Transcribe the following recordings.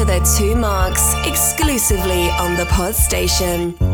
to the Two Marks exclusively on the Pod Station.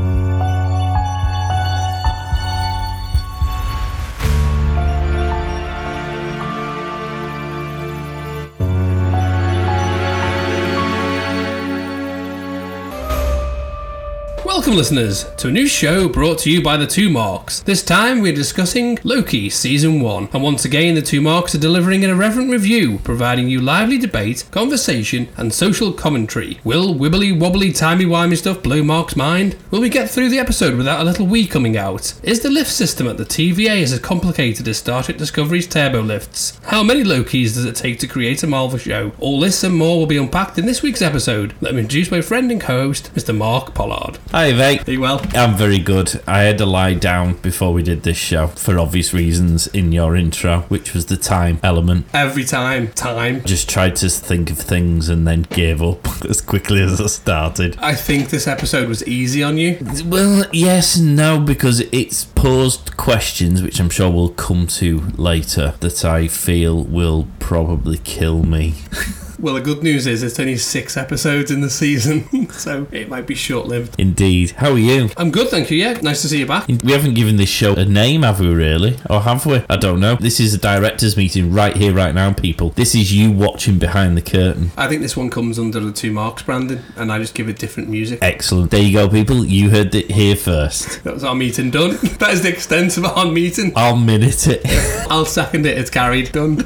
Welcome, listeners, to a new show brought to you by the Two Marks. This time we're discussing Loki Season 1, and once again the Two Marks are delivering an irreverent review, providing you lively debate, conversation, and social commentary. Will wibbly wobbly timey wimey stuff blow Mark's mind? Will we get through the episode without a little wee coming out? Is the lift system at the TVA as complicated as Star Trek Discovery's turbo lifts? How many Lokis does it take to create a Marvel show? All this and more will be unpacked in this week's episode. Let me introduce my friend and co-host, Mr. Mark Pollard. Hi, mate. Are you well? I'm very good. I had to lie down before we did this show for obvious reasons in your intro, which was the time element. Every time, time. Just tried to think of things and then gave up as quickly as I started. I think this episode was easy on you. Well, yes and no, because it's posed questions, which I'm sure we'll come to later, that I feel will probably kill me. Well, the good news is it's only six episodes in the season, so it might be short lived. Indeed. How are you? I'm good, thank you. Yeah, nice to see you back. We haven't given this show a name, have we, really? Or have we? I don't know. This is a director's meeting right here, right now, people. This is you watching behind the curtain. I think this one comes under the two marks Brandon, and I just give it different music. Excellent. There you go, people. You heard it here first. That was our meeting done. that is the extent of our meeting. I'll minute it. I'll second it. It's carried. Done.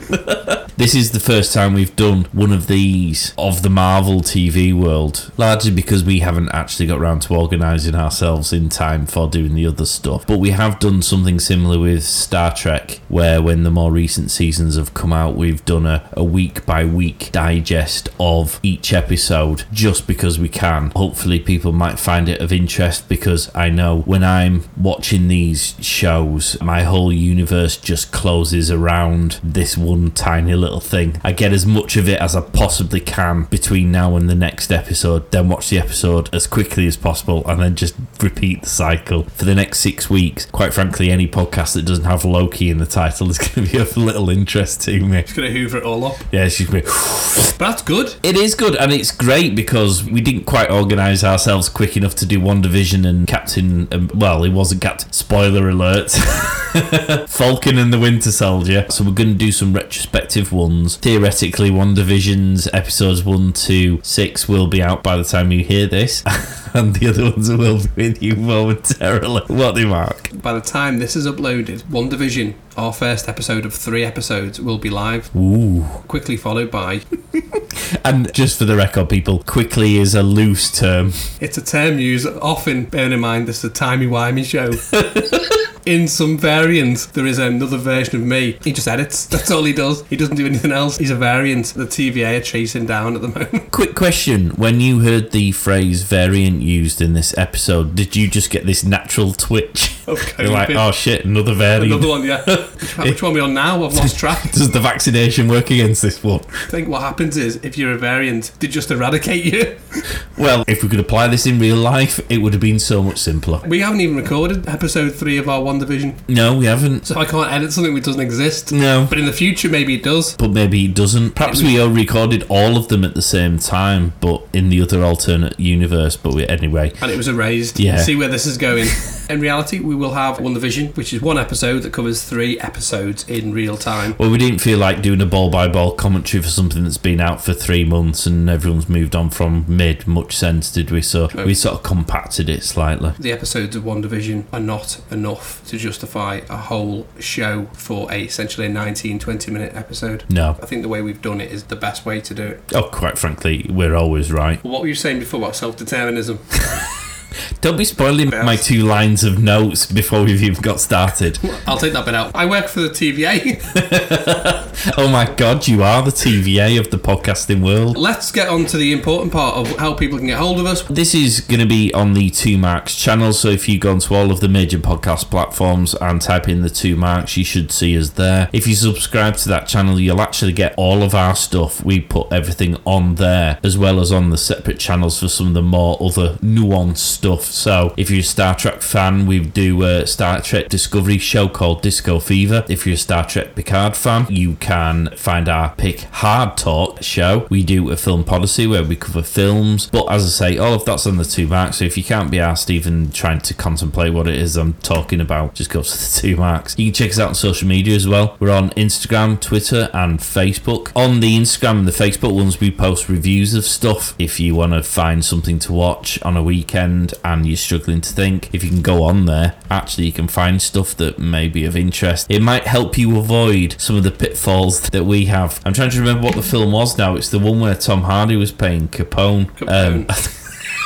This is the first time we've done one of these of the Marvel TV world, largely because we haven't actually got around to organising ourselves in time for doing the other stuff. But we have done something similar with Star Trek, where when the more recent seasons have come out, we've done a, a week by week digest of each episode just because we can. Hopefully, people might find it of interest because I know when I'm watching these shows, my whole universe just closes around this one tiny little thing. I get as much of it as I possibly can between now and the next episode, then watch the episode as quickly as possible, and then just repeat the cycle for the next six weeks. Quite frankly, any podcast that doesn't have Loki in the title is going to be of little interest to me. Just gonna hoover it all up. Yeah, she's going to that's good. It is good, and it's great because we didn't quite organise ourselves quick enough to do WandaVision and Captain. Um, well, he wasn't Captain. Spoiler alert. Falcon and the Winter Soldier. So we're going to do some retrospective ones. Theoretically, WandaVision's episodes one to six will be out by the time you hear this, and the other ones will be with you momentarily. What do you mark? By the time this is uploaded, WandaVision, our first episode of three episodes, will be live. Ooh. Quickly followed by. And just for the record, people, quickly is a loose term. It's a term used often, bearing in mind this is a timey-wimey show. In some variants, there is another version of me. He just edits. That's all he does. He doesn't do anything else. He's a variant. The TVA are chasing down at the moment. Quick question: When you heard the phrase "variant" used in this episode, did you just get this natural twitch? Okay. You're like, oh shit, another variant. Another one, yeah. Which, which one are we on now? I've lost track. Does the vaccination work against this one? I think what happens is, if you're a variant, they just eradicate you. Well, if we could apply this in real life, it would have been so much simpler. We haven't even recorded episode three of our WandaVision, No, we haven't. so I can't edit something which doesn't exist. No. But in the future, maybe it does. But maybe it doesn't. Perhaps we all recorded all of them at the same time, but in the other alternate universe. But we, anyway, And it was erased. Yeah. See where this is going. in reality, we will have WandaVision, which is one episode that covers three episodes in real time. well, we didn't feel like doing a ball by ball commentary for something that's been out for three months and everyone's moved on from made much sense, did we? So we sort of compacted it slightly. The episodes of WandaVision are not enough to justify a whole show for a essentially a 19, 20 minute episode. No. I think the way we've done it is the best way to do it. Oh, quite frankly, we're always right. What were you saying before about self determinism? Don't be spoiling Yes. my two lines of notes before we've even got started. I'll take that bit out. I work for the TVA. Oh my god, you are the TVA of the podcasting world. Let's get on to the important part of how people can get hold of us. This is going to be on the Two Marks channel, so if you go onto all of the major podcast platforms and type in the Two Marks, you should see us there. If you subscribe to that channel, you'll actually get all of our stuff. We put everything on there, as well as on the separate channels for some of the more other nuanced stuff. So if you're a Star Trek fan, we do a Star Trek Discovery show called Disco Fever. If you're a Star Trek Picard fan, you can find our Pick Hard Talk show. We do a film policy where we cover films, but as I say, all of that's on the two marks. So if you can't be asked even trying to contemplate what it is I'm talking about, just go to the two marks. You can check us out on social media as well. We're on Instagram, Twitter, and Facebook. On the Instagram and the Facebook ones, we post reviews of stuff. If you want to find something to watch on a weekend and you're struggling to think, if you can go on there, actually you can find stuff that may be of interest. It might help you avoid some of the pitfalls that we have. I'm trying to remember what the film was now. It's the one where Tom Hardy was playing Capone. Um,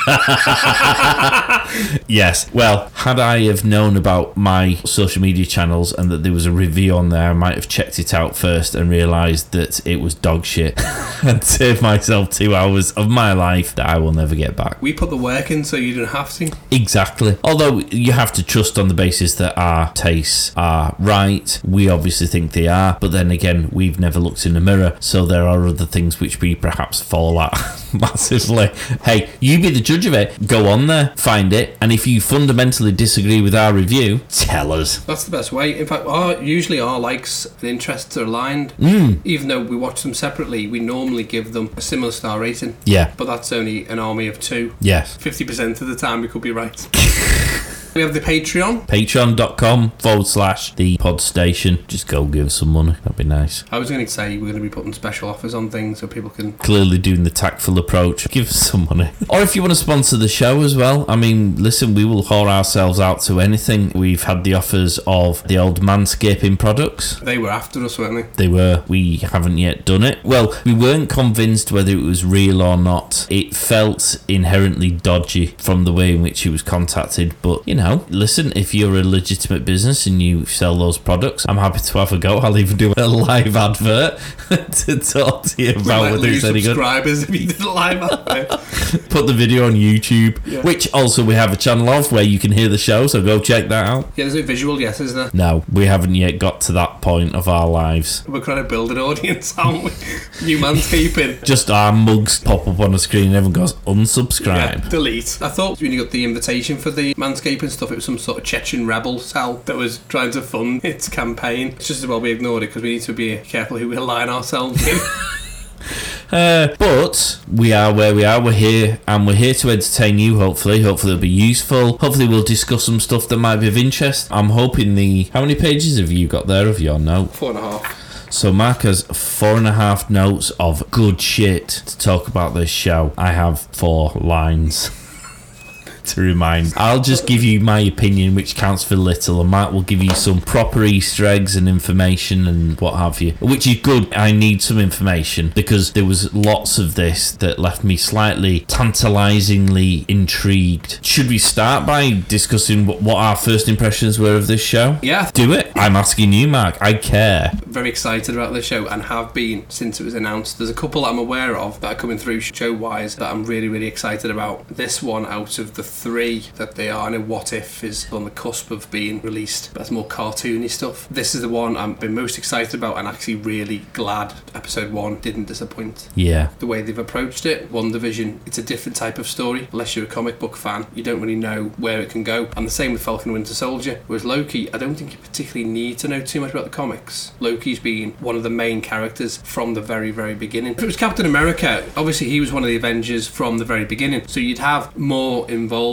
yes. Well, had I have known about my social media channels and that there was a review on there, I might have checked it out first and realised that it was dog shit and saved myself two hours of my life that I will never get back. We put the work in so you didn't have to. Exactly. Although you have to trust on the basis that our tastes are right. We obviously think they are, but then again, we've never looked in the mirror, so there are other things which we perhaps fall at massively. Hey, you be the judge of it. Go on there, find it, and if you fundamentally disagree with our review, tell us. That's the best way. In fact, our, usually our likes and interests are aligned. Mm. Even though we watch them separately, we normally give them a similar star rating. Yeah. But that's only an army of two. Yes. 50% of the time we could be right. we have the Patreon. Patreon.com forward slash the pod station. Just go give us some money. That'd be nice. I was going to say we're going to be putting special offers on things so people can. Clearly doing the tactful approach. Give us some money. or if you want to sponsor the show as well, I mean, listen, we will whore ourselves out to anything. We've had the offers of the old manscaping products. They were after us, weren't they? They were. We haven't yet done it. Well, we weren't convinced whether it was real or not. It felt inherently dodgy from the way in which he was contacted. But, you know, listen, if you're a legitimate business and you sell those products, I'm happy to have a go. I'll even do a live advert to talk to you about might whether it's any good. subscribers if you did a live there. Put the video on YouTube, Yeah. which also we have a channel of where you can hear the show, so go check that out. Yeah, there's no visual yet, is there? No, we haven't yet got to that point of our lives. We're trying to build an audience, aren't we? New manscaping. Just our mugs pop up on the screen and everyone goes, unsubscribe. Yeah, delete. I thought when you got the invitation for the manscaping stuff, it was some sort of Chechen rebel cell that was trying to fund its campaign. It's just as well we ignored it because we need to be careful who we align ourselves with. Uh, but we are where we are. We're here, and we're here to entertain you. Hopefully, hopefully it'll be useful. Hopefully, we'll discuss some stuff that might be of interest. I'm hoping the how many pages have you got there of your note? Four and a half. So Mark has four and a half notes of good shit to talk about this show. I have four lines. To remind, I'll just give you my opinion, which counts for little, and Mark will give you some proper Easter eggs and information and what have you, which is good. I need some information because there was lots of this that left me slightly tantalizingly intrigued. Should we start by discussing what, what our first impressions were of this show? Yeah, Do it. I'm asking you, Mark. I care. very excited about this show and have been since it was announced. There's a couple I'm aware of that are coming through show wise that I'm really, really excited about. This one out of the three that they are, I know What If is on the cusp of being released, that's more cartoony stuff. This is the one I've been most excited about and actually really glad episode one didn't disappoint. Yeah. The way they've approached it, WandaVision, it's a different type of story. Unless you're a comic book fan, you don't really know where it can go. And the same with Falcon Winter Soldier. Whereas Loki, I don't think you particularly need to know too much about the comics. Loki's been one of the main characters from the very, very beginning. If it was Captain America, obviously he was one of the Avengers from the very beginning. So you'd have more involved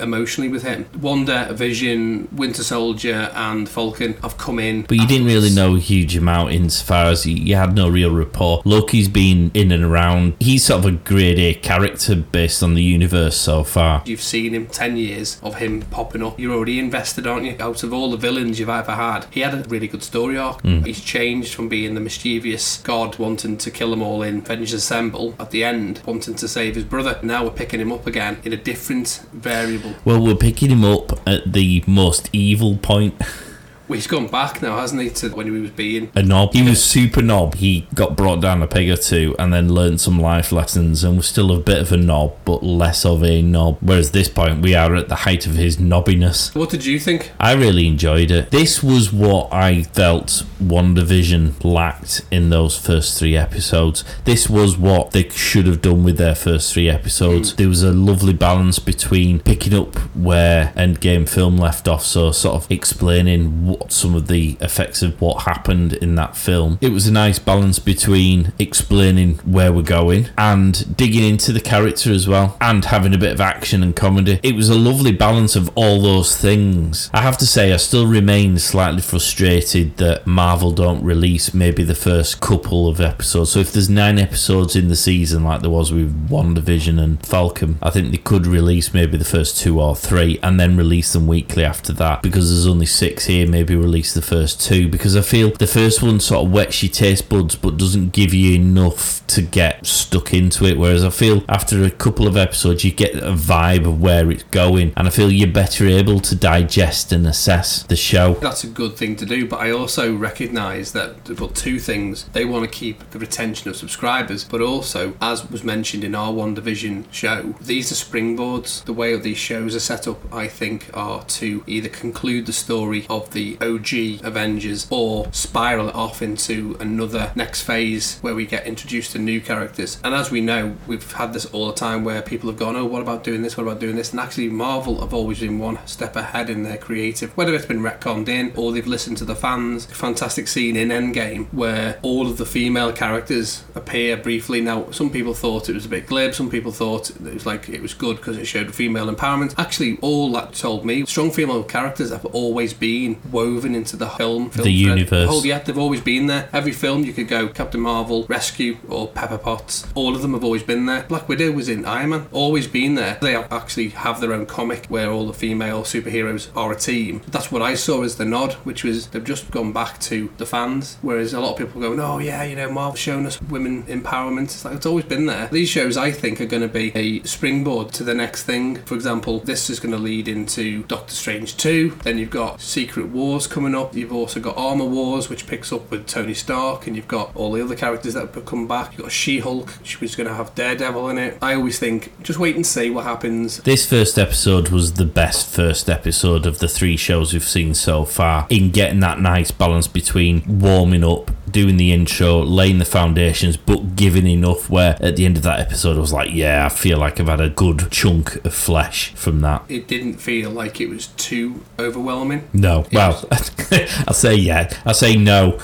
emotionally with him. Wanda, Vision, Winter Soldier, and Falcon have come in. But you didn't really know a huge amount insofar as you, you had no real rapport. Loki's been in and around. He's sort of a grade A character based on the universe so far. You've seen him 10 years of him popping up. You're already invested, aren't you? Out of all the villains you've ever had, he had a really good story arc. Hmm. He's changed from being the mischievous god wanting to kill them all in Avengers Assemble at the end, wanting to save his brother. Now we're picking him up again in a different variable. Well, we're picking him up at the most evil point. Well, he's gone back now, hasn't he, to when he was being. A knob. He was super knob. He got brought down a peg or two and then learned some life lessons and was still a bit of a knob, but less of a knob. Whereas this point, we are at the height of his knobbiness. What did you think? I really enjoyed it. This was what I felt WandaVision lacked in those first three episodes. This was what they should have done with their first three episodes. There was a lovely balance between picking up where Endgame film left off, so sort of explaining some of the effects of what happened in that film. It was a nice balance between explaining where we're going and digging into the character as well and having a bit of action and comedy. It was a lovely balance of all those things. I have to say, I still remain slightly frustrated that Marvel don't release maybe the first couple of episodes. So if there's nine episodes in the season, like there was with WandaVision and Falcon, I think they could release maybe the first two or three and then release them weekly after that. Because there's only six here, maybe release the first two. Because I feel the first one sort of wets your taste buds but doesn't give you enough to get stuck into it. Whereas I feel after a couple of episodes, you get a vibe of where it's going, and I feel you're better able to digest and assess the show. That's a good thing to do, but I also recognise that, well, two things. They want to keep the retention of subscribers, but also, as was mentioned in our WandaVision show, these are springboards. The way of these shows are set up, I think, are to either conclude the story of the OG Avengers or spiral it off into another next phase where we get introduced to new characters. And as we know, we've had this all the time where people have gone, oh, what about doing this? What about doing this? And actually, Marvel have always been one step ahead in their creative, whether it's been retconned in or they've listened to the fans. Fantastic scene in Endgame where all of the female characters appear briefly. Now, some people thought it was a bit glib, some people thought it was like it was good because it showed female empowerment. Actually, all that told me strong female characters have always been woven into the film, film The universe. Oh, yeah, they've always been there. Every film you could go Captain Marvel, Rescue, or Pepper Potts. All of them have always been there. Black Widow was in Iron Man, always been there. They actually have their own comic where all the female superheroes are a team. That's what I saw as the nod, which was they've just gone back to the fans. Whereas a lot of people go, oh yeah, you know, Marvel's shown us women empowerment. It's like it's always been there. These shows, I think, are going to be a springboard to the next thing. For example, this is going to lead into Doctor Strange 2. Then you've got Secret Wars coming up. You've also got Armor Wars, which picks up with Tony Stark, and you've got all the other characters that have come back. You've got She Hulk, which was going to have Daredevil in it. I always think just wait and see what happens. This first episode was the best first episode of the three shows we've seen so far in getting that nice balance between warming up, doing the intro, laying the foundations, but giving enough where at the end of that episode I was like, yeah, I feel like I've had a good chunk of flesh from that. It didn't feel like it was too overwhelming. No, well, I'll say yeah. I'll say no,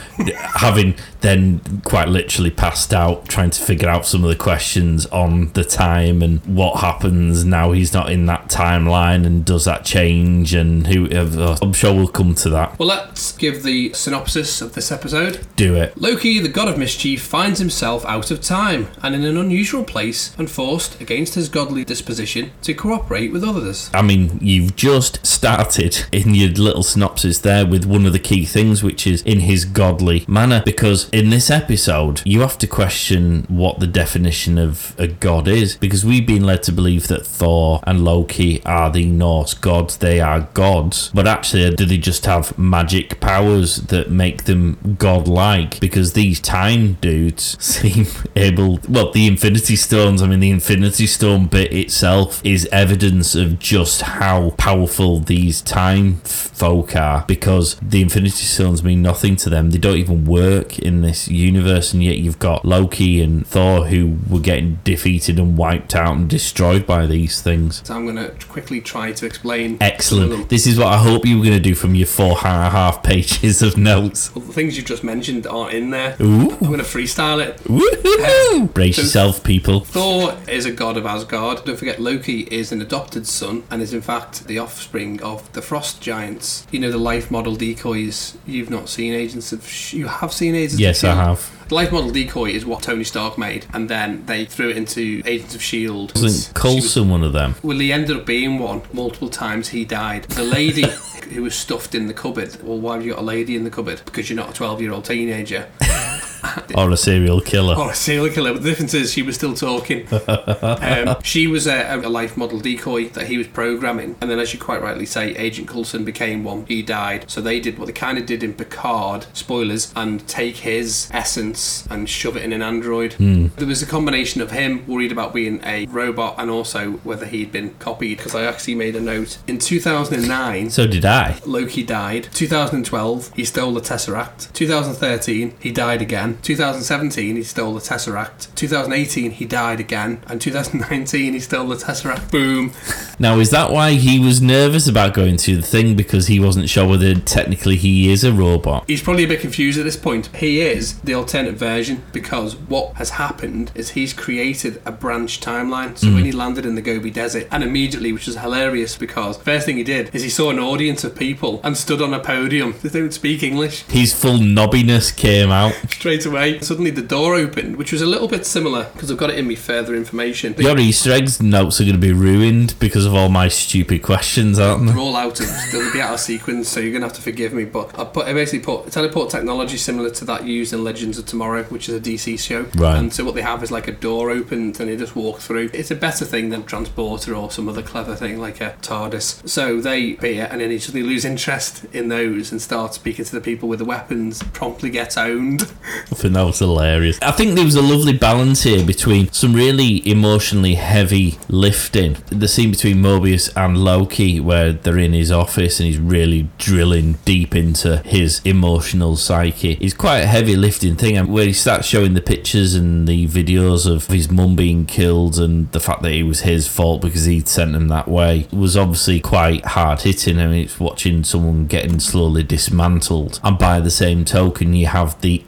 having then quite literally passed out trying to figure out some of the questions on the time and what happens now he's not in that timeline and does that change and who uh, I'm sure we'll come to that. Well, let's give the synopsis of this episode. Do it. Loki, the god of mischief, finds himself out of time and in an unusual place and forced, against his godly disposition, to cooperate with others. I mean, you've just started in your little synopsis there with one of the key things, which is in his godly manner. Because in this episode, you have to question what the definition of a god is. Because we've been led to believe that Thor and Loki are the Norse gods, they are gods. But actually, do they just have magic powers that make them godlike? Because these time dudes seem able. Well, the Infinity Stones, I mean, the Infinity Stone bit itself is evidence of just how powerful these time folk are because the Infinity Stones mean nothing to them. They don't even work in this universe, and yet you've got Loki and Thor who were getting defeated and wiped out and destroyed by these things. So I'm going to quickly try to explain. some of them. Excellent. This is what I hope you were going to do from your four and a half pages of notes. Well, the things you've just mentioned aren't in there. Ooh. I'm going to freestyle it. Woohoo! Um, Brace So- yourself, people. Thor is a god of Asgard. Don't forget, Loki is an adopted son and is in fact the offspring of the frost giants. You know the life model decoys. You've not seen Agents of. Sh- you have seen Agents. Yes, of Yes, I have. The life model decoy is what Tony Stark made, and then they threw it into Agents of Shield. Wasn't Coulson one of them? Well, he ended up being one multiple times. He died. The lady who was stuffed in the cupboard. Well, why have you got a lady in the cupboard? Because you're not a 12 year old teenager. Or a serial killer? Or a serial killer. But the difference is she was still talking. um, she was a, a life model decoy that he was programming. And then, as you quite rightly say, Agent Coulson became one. He died. So they did what they kind of did in Picard, spoilers, and take his essence and shove it in an android. There was a combination of him worried about being a robot and also whether he'd been copied. Because I actually made a note. In 2009, So did I. Loki died. 2012, he stole the Tesseract. 2013, he died again. Again. 2017, he stole the Tesseract. 2018, he died again. And 2019, he stole the Tesseract. Boom. Now, is that why he was nervous about going to the thing because he wasn't sure whether technically he is a robot? He's probably a bit confused at this point. He is the alternate version because what has happened is he's created a branch timeline. So when mm. he landed in the Gobi Desert, and immediately, which was hilarious because first thing he did is he saw an audience of people and stood on a podium. They don't speak English. His full knobbiness came out. Straight away, suddenly the door opened, which was a little bit similar because I've got it in me further information. Your Easter eggs notes are going to be ruined because of all my stupid questions, aren't they? They're all out of they'll be out of sequence, so you're gonna have to forgive me. But I put I basically put teleport technology similar to that used in Legends of Tomorrow, which is a DC show. Right. And so what they have is like a door opened and you just walk through. It's a better thing than transporter or some other clever thing like a TARDIS. So they appear and then you suddenly lose interest in those and start speaking to the people with the weapons. Promptly get owned. I think that was hilarious. I think there was a lovely balance here between some really emotionally heavy lifting. The scene between Mobius and Loki, where they're in his office and he's really drilling deep into his emotional psyche, is quite a heavy lifting thing. And where he starts showing the pictures and the videos of his mum being killed and the fact that it was his fault because he'd sent him that way was obviously quite hard hitting. I mean, it's watching someone getting slowly dismantled. And by the same token, you have the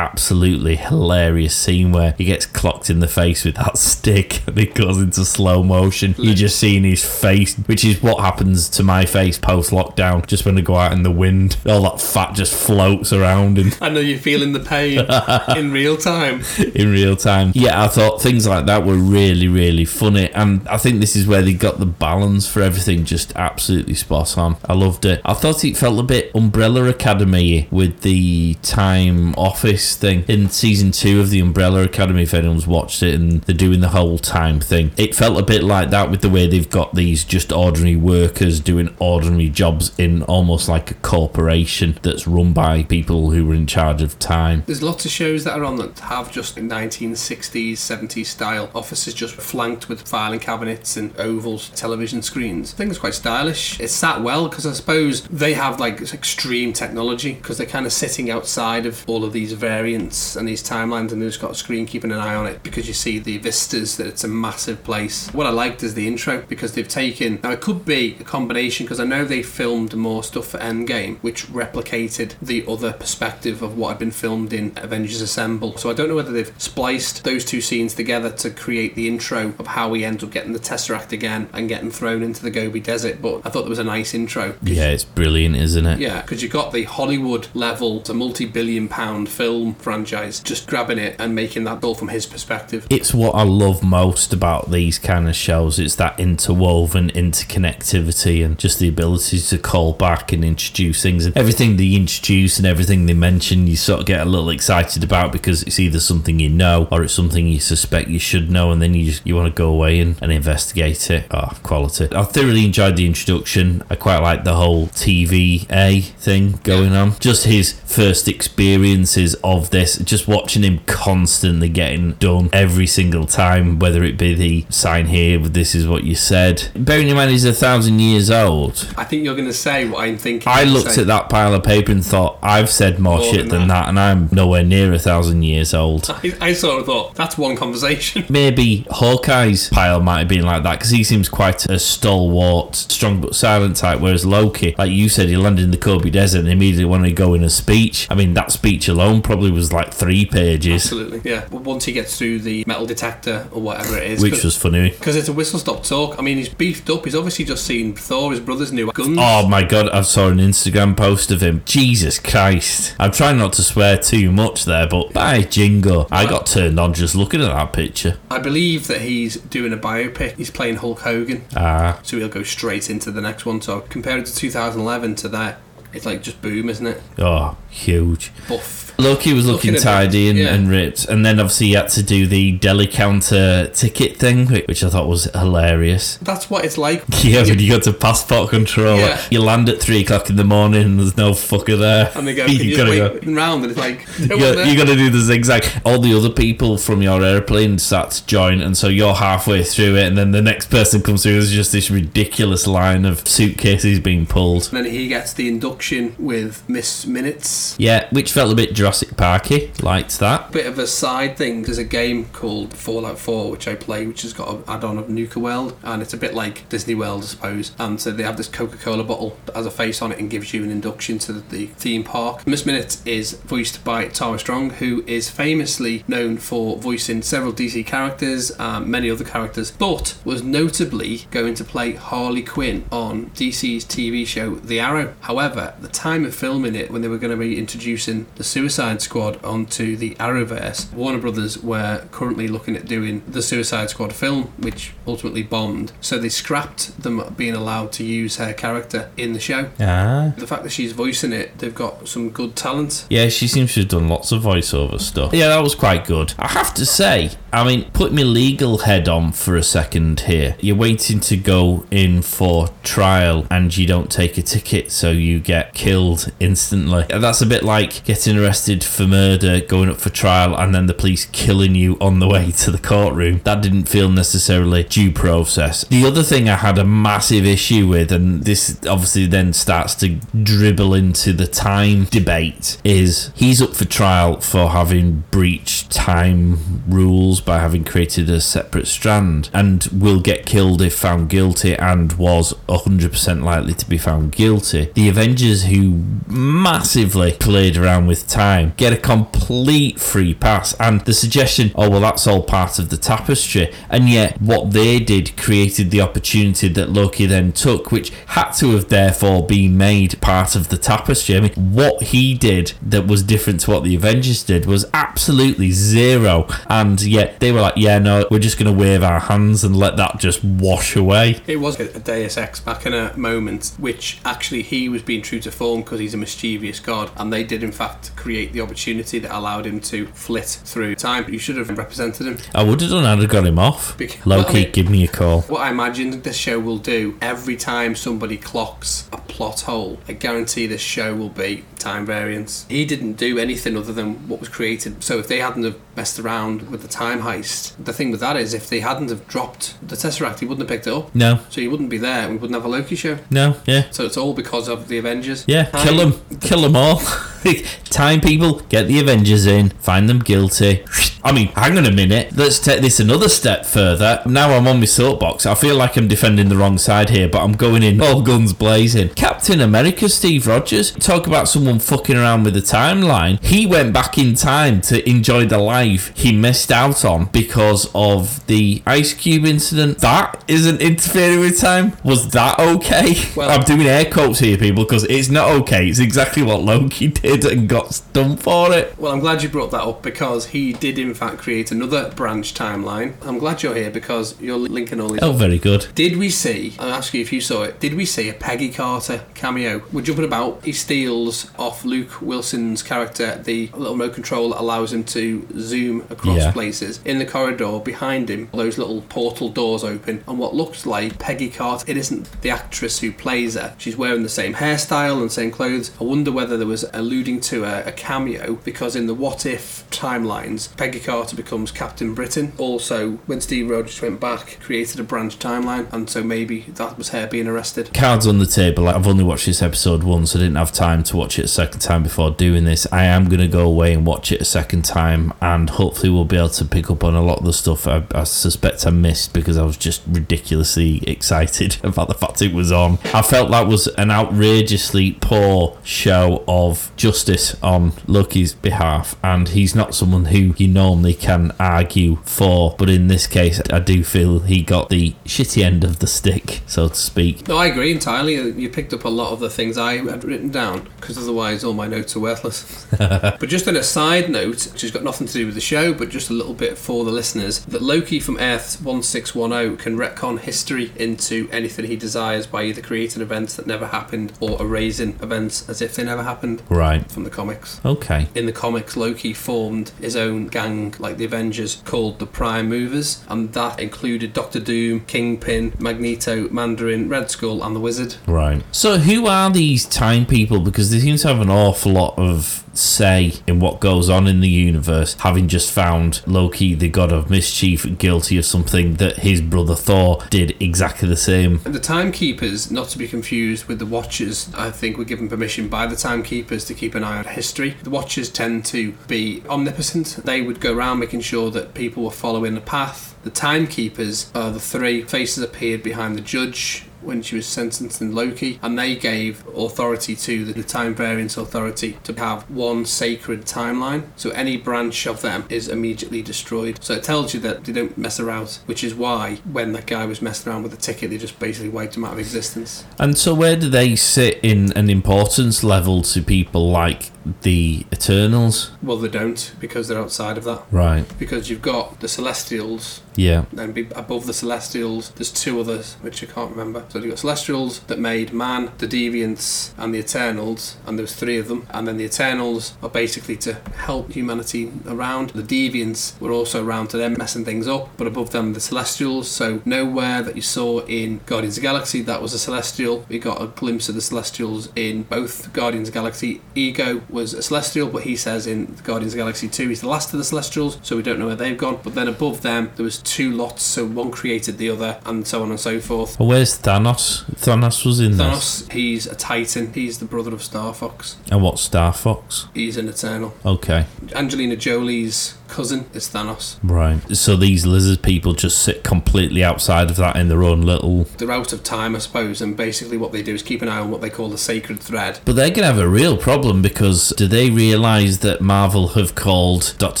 absolutely hilarious scene where he gets clocked in the face with that stick and it goes into slow motion. You're just seeing his face, which is what happens to my face post lockdown. Just when I go out in the wind, all that fat just floats around and I know you're feeling the pain in real time. in real time. Yeah, I thought things like that were really, really funny. And I think this is where they got the balance for everything just absolutely spot on. I loved it. I thought it felt a bit Umbrella Academy with the Time Office thing in season two of the Umbrella Academy. If anyone's watched it and they're doing the whole time thing, it felt a bit like that with the way they've got these just ordinary workers doing ordinary jobs in almost like a corporation that's run by people who were in charge of time. There's lots of shows that are on that have just 1960s, 70s style offices just flanked with filing cabinets and ovals, television screens. I think it's quite stylish. It's sat well because I suppose they have like extreme technology because they're kind of sitting outside of all of these variants and these timelines and they've just got a screen keeping an eye on it because you see the vistas that it's a massive place. What I liked is the intro because they've taken, now it could be a combination because I know they filmed more stuff for Endgame which replicated the other perspective of what had been filmed in Avengers Assemble. So I don't know whether they've spliced those two scenes together to create the intro of how we end up getting the Tesseract again and getting thrown into the Gobi Desert. But I thought there was a nice intro. Yeah, it's brilliant, isn't it? Yeah, because you've got the Hollywood level, it's a multi billion pound film franchise, just grabbing it and making that all from his perspective. It's what I love most about these kind of shows. It's that interwoven interconnectivity and just the ability to call back and introduce things. And everything they introduce and everything they mention, you sort of get a little excited about because it's either something you know or it's something you suspect you should know, and then you just you want to go away and, and investigate it. Oh, quality! I thoroughly enjoyed the introduction. I quite like the whole TVA thing going on. Just his first experiences of this, just watching him constantly getting done every single time, whether it be the sign here, this is what you said. Bearing in mind he's a thousand years old. I think you're going to say what I'm thinking. I looked saying. at that pile of paper and thought, I've said more, More shit than than that. and I'm nowhere near a thousand years old. I, I sort of thought that's one conversation. Maybe Hawkeye's pile might have been like that because he seems quite a stalwart, strong but silent type. Whereas Loki, like you said, he landed in the Gobi Desert and immediately wanted to go in a speech. I mean, that speech alone probably was like three pages, Absolutely, yeah. But once he gets through the metal detector or whatever it is, which was funny. because it's a whistle stop talk. I mean, he's beefed up. He's obviously just seen Thor, his brother's new guns. Oh my god, I saw an Instagram post of him. Jesus Christ. I'm trying not to swear too much there, but by jingo, I got turned on just looking at that picture. I believe that he's doing a biopic. He's playing Hulk Hogan, Ah, so he'll go straight into the next one. So compared to 2011 to that, it's like just boom, isn't it? oh, huge. Buff. Loki was looking Looking tidy and, yeah. and ripped, and then obviously he had to do the deli counter ticket thing, which I thought was hilarious. That's what it's like. Yeah, when you go to passport control, Yeah. you land at three o'clock in the morning and there's no fucker there. And they go, you, you gotta wait go. round? And it's like, no You one got, there. you got to do the zigzag. All the other people from your airplane start to join, and so you're halfway through it, and then the next person comes through. There's just this ridiculous line of suitcases being pulled. And then he gets the induction with Miss Minutes. Yeah, which felt a bit Jurassic Parky. Liked that. Bit of a side thing. There's a game called Fallout 4 which I play, which has got an add-on of Nuka World, and it's a bit like Disney World, I suppose. And so they have this Coca-Cola bottle that has a face on it and gives you an induction to the theme park. Miss Minutes is voiced by Tara Strong, who is famously known for voicing several DC characters, um, many other characters, but was notably going to play Harley Quinn on DC's TV show The Arrow. However, the time of filming it, when they were going to be introducing the Suicide Squad onto the Arrowverse, Warner Brothers were currently looking at doing the Suicide Squad film, which ultimately bombed. So they scrapped them being allowed to use her character in the show. Ah. The fact that she's voicing it, they've got some good talent. Yeah, she seems to have done lots of voiceover stuff. Yeah, that was quite good. I have to say, I mean, put my legal head on for a second here. You're waiting to go in for trial and you don't take a ticket, so you get killed instantly. That's a bit like getting arrested for murder, going up for trial, and then the police killing you on the way to the courtroom. That didn't feel necessarily due process. The other thing I had a massive issue with, and this obviously then starts to dribble into the time debate, is he's up for trial for having breached time rules by having created a separate strand and will get killed if found guilty and was 100% likely to be found guilty. The Avengers, who massively played around with time, get a complete free pass. And the suggestion, oh, well, that's all part of the tapestry. And yet, what they did created the opportunity that Loki then took, which had to have therefore been made part of the tapestry. I mean, what he did that was different to what the Avengers did was absolutely zero. And yet, they were like, yeah, no, we're just going to wave our hands and let that just wash away. It was a Deus Ex Machina moment, which actually he was being true to form because he's a mischievous god, and they did in fact create the opportunity that allowed him to flit through time. But you should have represented him. I would have done. I'd have got him off. Loki, well, I mean- give me a call. What I imagine this show will do every time somebody clocks a plot hole, I guarantee this show will be time variance. He didn't do anything other than what was created. So if they hadn't have messed around with the time heist, the thing with that is if they hadn't have dropped the Tesseract, he wouldn't have picked it up. No, So he wouldn't be there we wouldn't have a Loki show. no, yeah. So it's all because of the Avengers. Yeah, Time- kill them, kill them all. Time people, get the Avengers in, find them guilty. I mean, hang on a minute. Let's take this another step further. Now I'm on my soapbox. I feel like I'm defending the wrong side here, but I'm going in all guns blazing. Captain America, Steve Rogers, talk about someone fucking around with the timeline. He went back in time to enjoy the life he missed out on because of the Ice Cube incident. That isn't interfering with time. Was that okay? Well- I'm doing air quotes here, people, because it's not okay. It's exactly what Loki did and got done for it. Well, I'm glad you brought that up because he did, in fact, create another branch timeline. I'm glad you're here because you're linking all these. Oh, very good. Did we see, I'll ask you if you saw it, did we see a Peggy Carter cameo? We're jumping about. He steals off Luke Wilson's character the little remote control that allows him to zoom across Yeah. places. In the corridor behind him, those little portal doors open, and what looks like Peggy Carter, it isn't the actress who plays her. She's wearing the same hairstyle and same clothes. I wonder whether there was alluding to a, a cameo because in the what if timelines, Peggy Carter becomes Captain Britain. Also, when Steve Rogers went back, created a branch timeline, and so maybe that was her being arrested. Cards on the table. I've only watched this episode once. I didn't have time to watch it a second time before doing this. I am going to go away and watch it a second time, and hopefully, we'll be able to pick up on a lot of the stuff I, I suspect I missed because I was just ridiculously excited about the fact it was on. I felt that was an outrageously poor show of justice on Loki's behalf, and he's not someone who you normally can argue for, but in this case, I do feel he got the shitty end of the stick, so to speak. No, I agree entirely. You picked up a lot of the things I had written down because otherwise all my notes are worthless. but just on a side note, which has got nothing to do with the show, but just a little bit for the listeners, that Loki from Earth 1610 can retcon history into anything he desires by either creating events that never happened or erasing events as if they never happened Right. from the comics. Okay. In the comics, Loki formed his own gang like the Avengers, called the Prime Movers, and that included Doctor Doom, Kingpin, Magneto, Mandarin, Red Skull, and the Wizard. Right. So, who are these time people? Because they seem to have an awful lot of say in what goes on in the universe, having just found Loki, the god of mischief, guilty of something that his brother Thor did exactly the same. And the Timekeepers, not to be confused with the Watchers, I think were given permission by the Timekeepers to keep an eye on history. The Watchers tend to be omnipotent. They would go around making sure that people were following the path. The Timekeepers are the three faces appeared behind the judge when she was sentenced in Loki, and they gave authority to the Time Variance Authority to have one sacred timeline. So any branch of them is immediately destroyed. So it tells you that they don't mess around, which is why when that guy was messing around with the ticket, they just basically wiped him out of existence. And so, where do they sit in an importance level to people like the Eternals? Well, they don't because they're outside of that. Right. Because you've got the Celestials, Yeah. and be- above the Celestials, there's two others which I can't remember. So you've got Celestials that made Man, the Deviants, and the Eternals, and there's three of them. And then the Eternals are basically to help humanity around. The Deviants were also around to them messing things up, but above them the Celestials. So nowhere that you saw in Guardians of Galaxy that was a Celestial. We got a glimpse of the Celestials in both Guardians of Galaxy. Ego was a Celestial, but he says in Guardians of the Galaxy 2 he's the last of the Celestials, so we don't know where they've gone. But then above them there was two lots, so one created the other, and so on and so forth. Well, where's Thanos? Thanos was in this. Thanos, he's a Titan. He's the brother of Star Fox. And what, Star Fox? He's an Eternal. Okay. Angelina Jolie's cousin is Thanos. Right. So these lizard people just sit completely outside of that in their own little. They're out of time, I suppose, and basically what they do is keep an eye on what they call the sacred thread. But they're going to have a real problem because do they realise that Marvel have called Doctor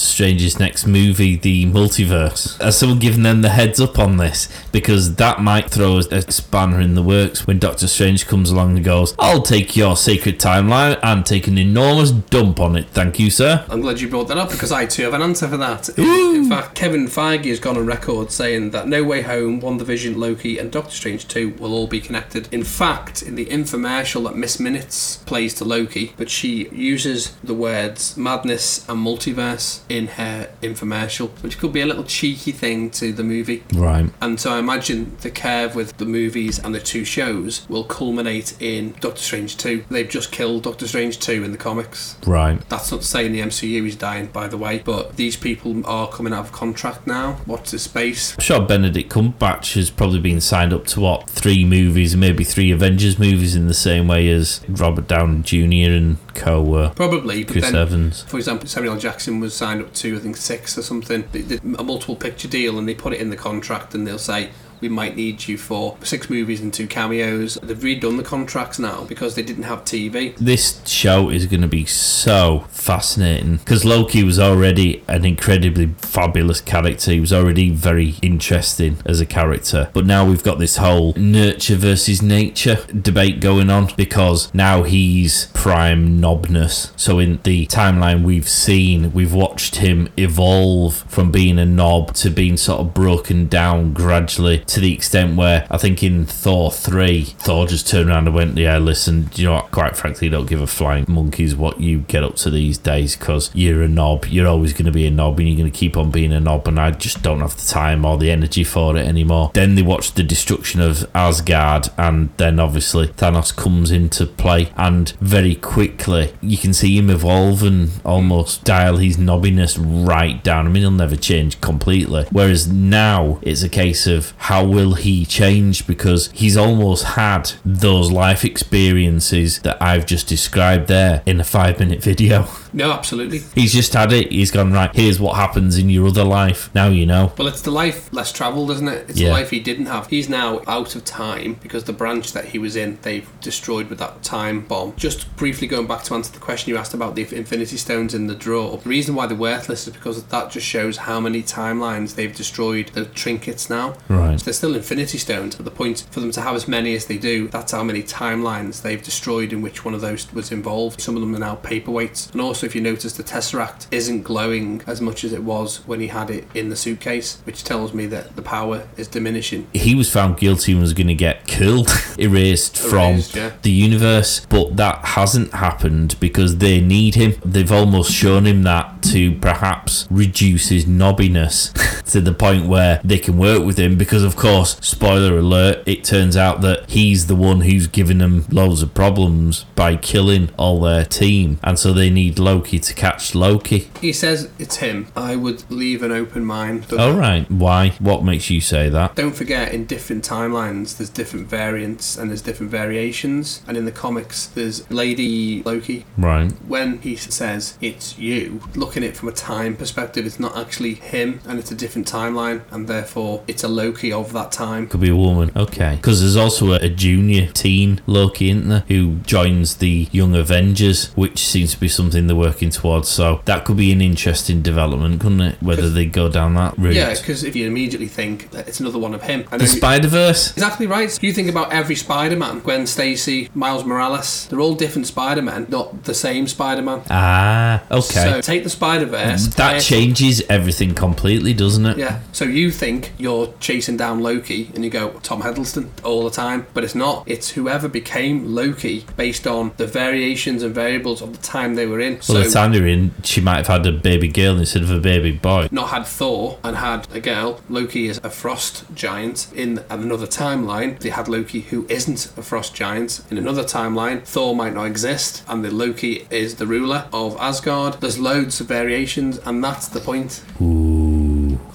Strange's next movie the multiverse? Has someone given them the heads up on this? Because that might throw a spanner in the works when Doctor Strange comes along and goes, I'll take your sacred timeline and take an enormous dump on it. Thank you, sir. I'm glad you brought that up because I too have an answer for that. In, Hmm. in fact, Kevin Feige has gone on record saying that No Way Home, WandaVision, Loki, and Doctor Strange 2 will all be connected. In fact, in the infomercial that Miss Minutes plays to Loki, but she uses the words madness and multiverse in her infomercial, which could be a little cheeky thing to the movie. Right. And so I imagine the curve with the movies and the two shows will culminate in Doctor Strange 2. They've just killed Doctor Strange 2 in the comics. Right. That's not saying the MCU is dying, by the way, but these people are coming of contract now. What's his space? I'm sure Benedict Cumberbatch has probably been signed up to what three movies, maybe three Avengers movies, in the same way as Robert Downey Jr. and co were. Uh, probably, but Chris then, Evans. for example, Samuel L. Jackson was signed up to, I think, six or something. They did a multiple picture deal and they put it in the contract and they'll say, we might need you for six movies and two cameos. They've redone the contracts now because they didn't have TV. This show is going to be so fascinating because Loki was already an incredibly fabulous character. He was already very interesting as a character. But now we've got this whole nurture versus nature debate going on because now he's prime knobness. So in the timeline we've seen, we've watched him evolve from being a knob to being sort of broken down gradually to the extent where I think in Thor 3, Thor just turned around and went, Yeah, listen, you know what? Quite frankly, don't give a flying monkeys what you get up to these days because you're a knob. You're always going to be a knob and you're going to keep on being a knob, and I just don't have the time or the energy for it anymore. Then they watched the destruction of Asgard, and then obviously Thanos comes into play, and very quickly you can see him evolve and almost dial his knobbiness right down. I mean, he'll never change completely. Whereas now it's a case of how will he change because he's almost had those life experiences that I've just described there in a five minute video. No, absolutely. He's just had it. He's gone right. Here's what happens in your other life. Now you know. Well, it's the life less travelled, isn't it? It's Yeah. the life he didn't have. He's now out of time because the branch that he was in, they've destroyed with that time bomb. Just briefly going back to answer the question you asked about the Infinity Stones in the drawer. The reason why they're worthless is because that just shows how many timelines they've destroyed the trinkets now. Right. They're still Infinity Stones, but the point for them to have as many as they do, that's how many timelines they've destroyed in which one of those was involved. Some of them are now paperweights. And also, if you notice, the Tesseract isn't glowing as much as it was when he had it in the suitcase, which tells me that the power is diminishing. he was found guilty and was going to get killed, erased, from yeah. the universe. But that hasn't happened because they need him. They've almost shown him that to perhaps reduce his knobbiness to the point where they can work with him. Because, of course, spoiler alert, it turns out that he's the one who's given them loads of problems by killing all their team. And so they need Loki to catch Loki. He says it's him. I would leave an open mind. Oh right, Why? What makes you say that? Don't forget, in different timelines, there's different variants and there's different variations. And in the comics, there's Lady Loki. Right. When he says it's you, looking at it from a time perspective, it's not actually him and it's a different timeline, and therefore it's a Loki of that time. Could be a woman. Okay. Because there's also a, a junior teen Loki, isn't there, who joins the Young Avengers, which seems to be something they're working towards. So that could be an interesting development, couldn't it? Whether they go down that route. Yeah, because if you immediately think that it's another one of him, and The Spider Verse. Exactly right. You think about every Spider-Man, Gwen Stacy, Miles Morales, they're all different Spider-Men, not the same Spider-Man. Ah, okay. So take the Spider-Verse. that changes everything completely, doesn't it? Yeah. So you think you're chasing down Loki and you go Tom Hiddleston all the time, but it's not. It's whoever became Loki based on the variations and variables of the time they were in. Well, so the time they're in, she might have had a baby girl instead of a baby boy. not had Thor and had a girl. Loki is a frost giant. In another timeline, they had Loki who isn't a frost giant. In another timeline, Thor might not exist, and the Loki is the ruler of Asgard. There's loads of variations, and that's the point. Ooh.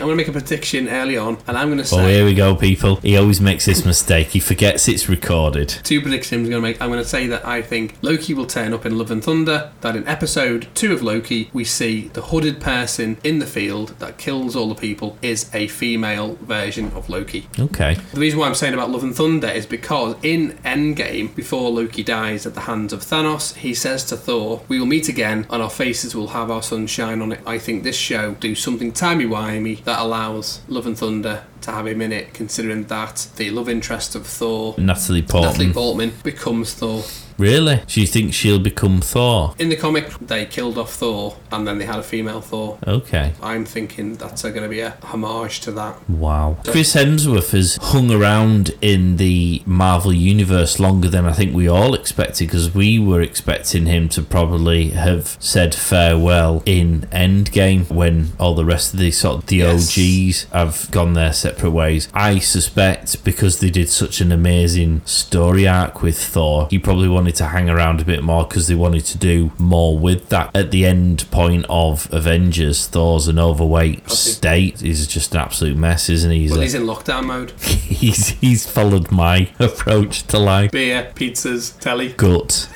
I'm going to make a prediction early on, and I'm going to say. Oh, here we go, people. He always makes this mistake. He forgets it's recorded. two predictions I'm going to make. I'm going to say that I think Loki will turn up in Love and Thunder. That in episode two of Loki, we see the hooded person in the field that kills all the people is a female version of Loki. Okay. The reason why I'm saying about Love and Thunder is because in Endgame, before Loki dies at the hands of Thanos, he says to Thor, "We will meet again, and our faces will have our sunshine on it." I think this show do something timey wimey that allows Love and Thunder to have him in it, considering that the love interest of Thor, Natalie Portman. Natalie Portman, becomes Thor. Really? Do you think she'll become Thor? In the comic, they killed off Thor, and then they had a female Thor. Okay. I'm thinking that's going to be a homage to that. Wow. Chris Hemsworth has hung around in the Marvel Universe longer than I think we all expected because we were expecting him to probably have said farewell in Endgame when all the rest of the sort of the Yes. OGs have gone their separate ways. I suspect because they did such an amazing story arc with Thor, he probably wanted to hang around a bit more because they wanted to do more with that. At the end point of Avengers, Thor's an overweight state. He's just an absolute mess, isn't he? He's, Well, a- he's in lockdown mode. he's he's followed my approach to life. Beer, pizzas, telly. Gut.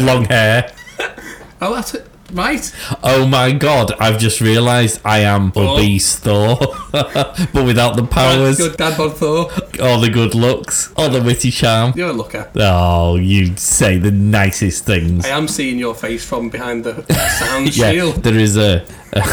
Long hair. Oh, that's it. Right. Oh my god, I've just realised I am Oh. obese Thor. but without the powers Good dad bod Thor. or the good looks or the witty charm. You're a looker. Oh, you say the nicest things. I am seeing your face from behind the sound Yeah, shield. there is a, a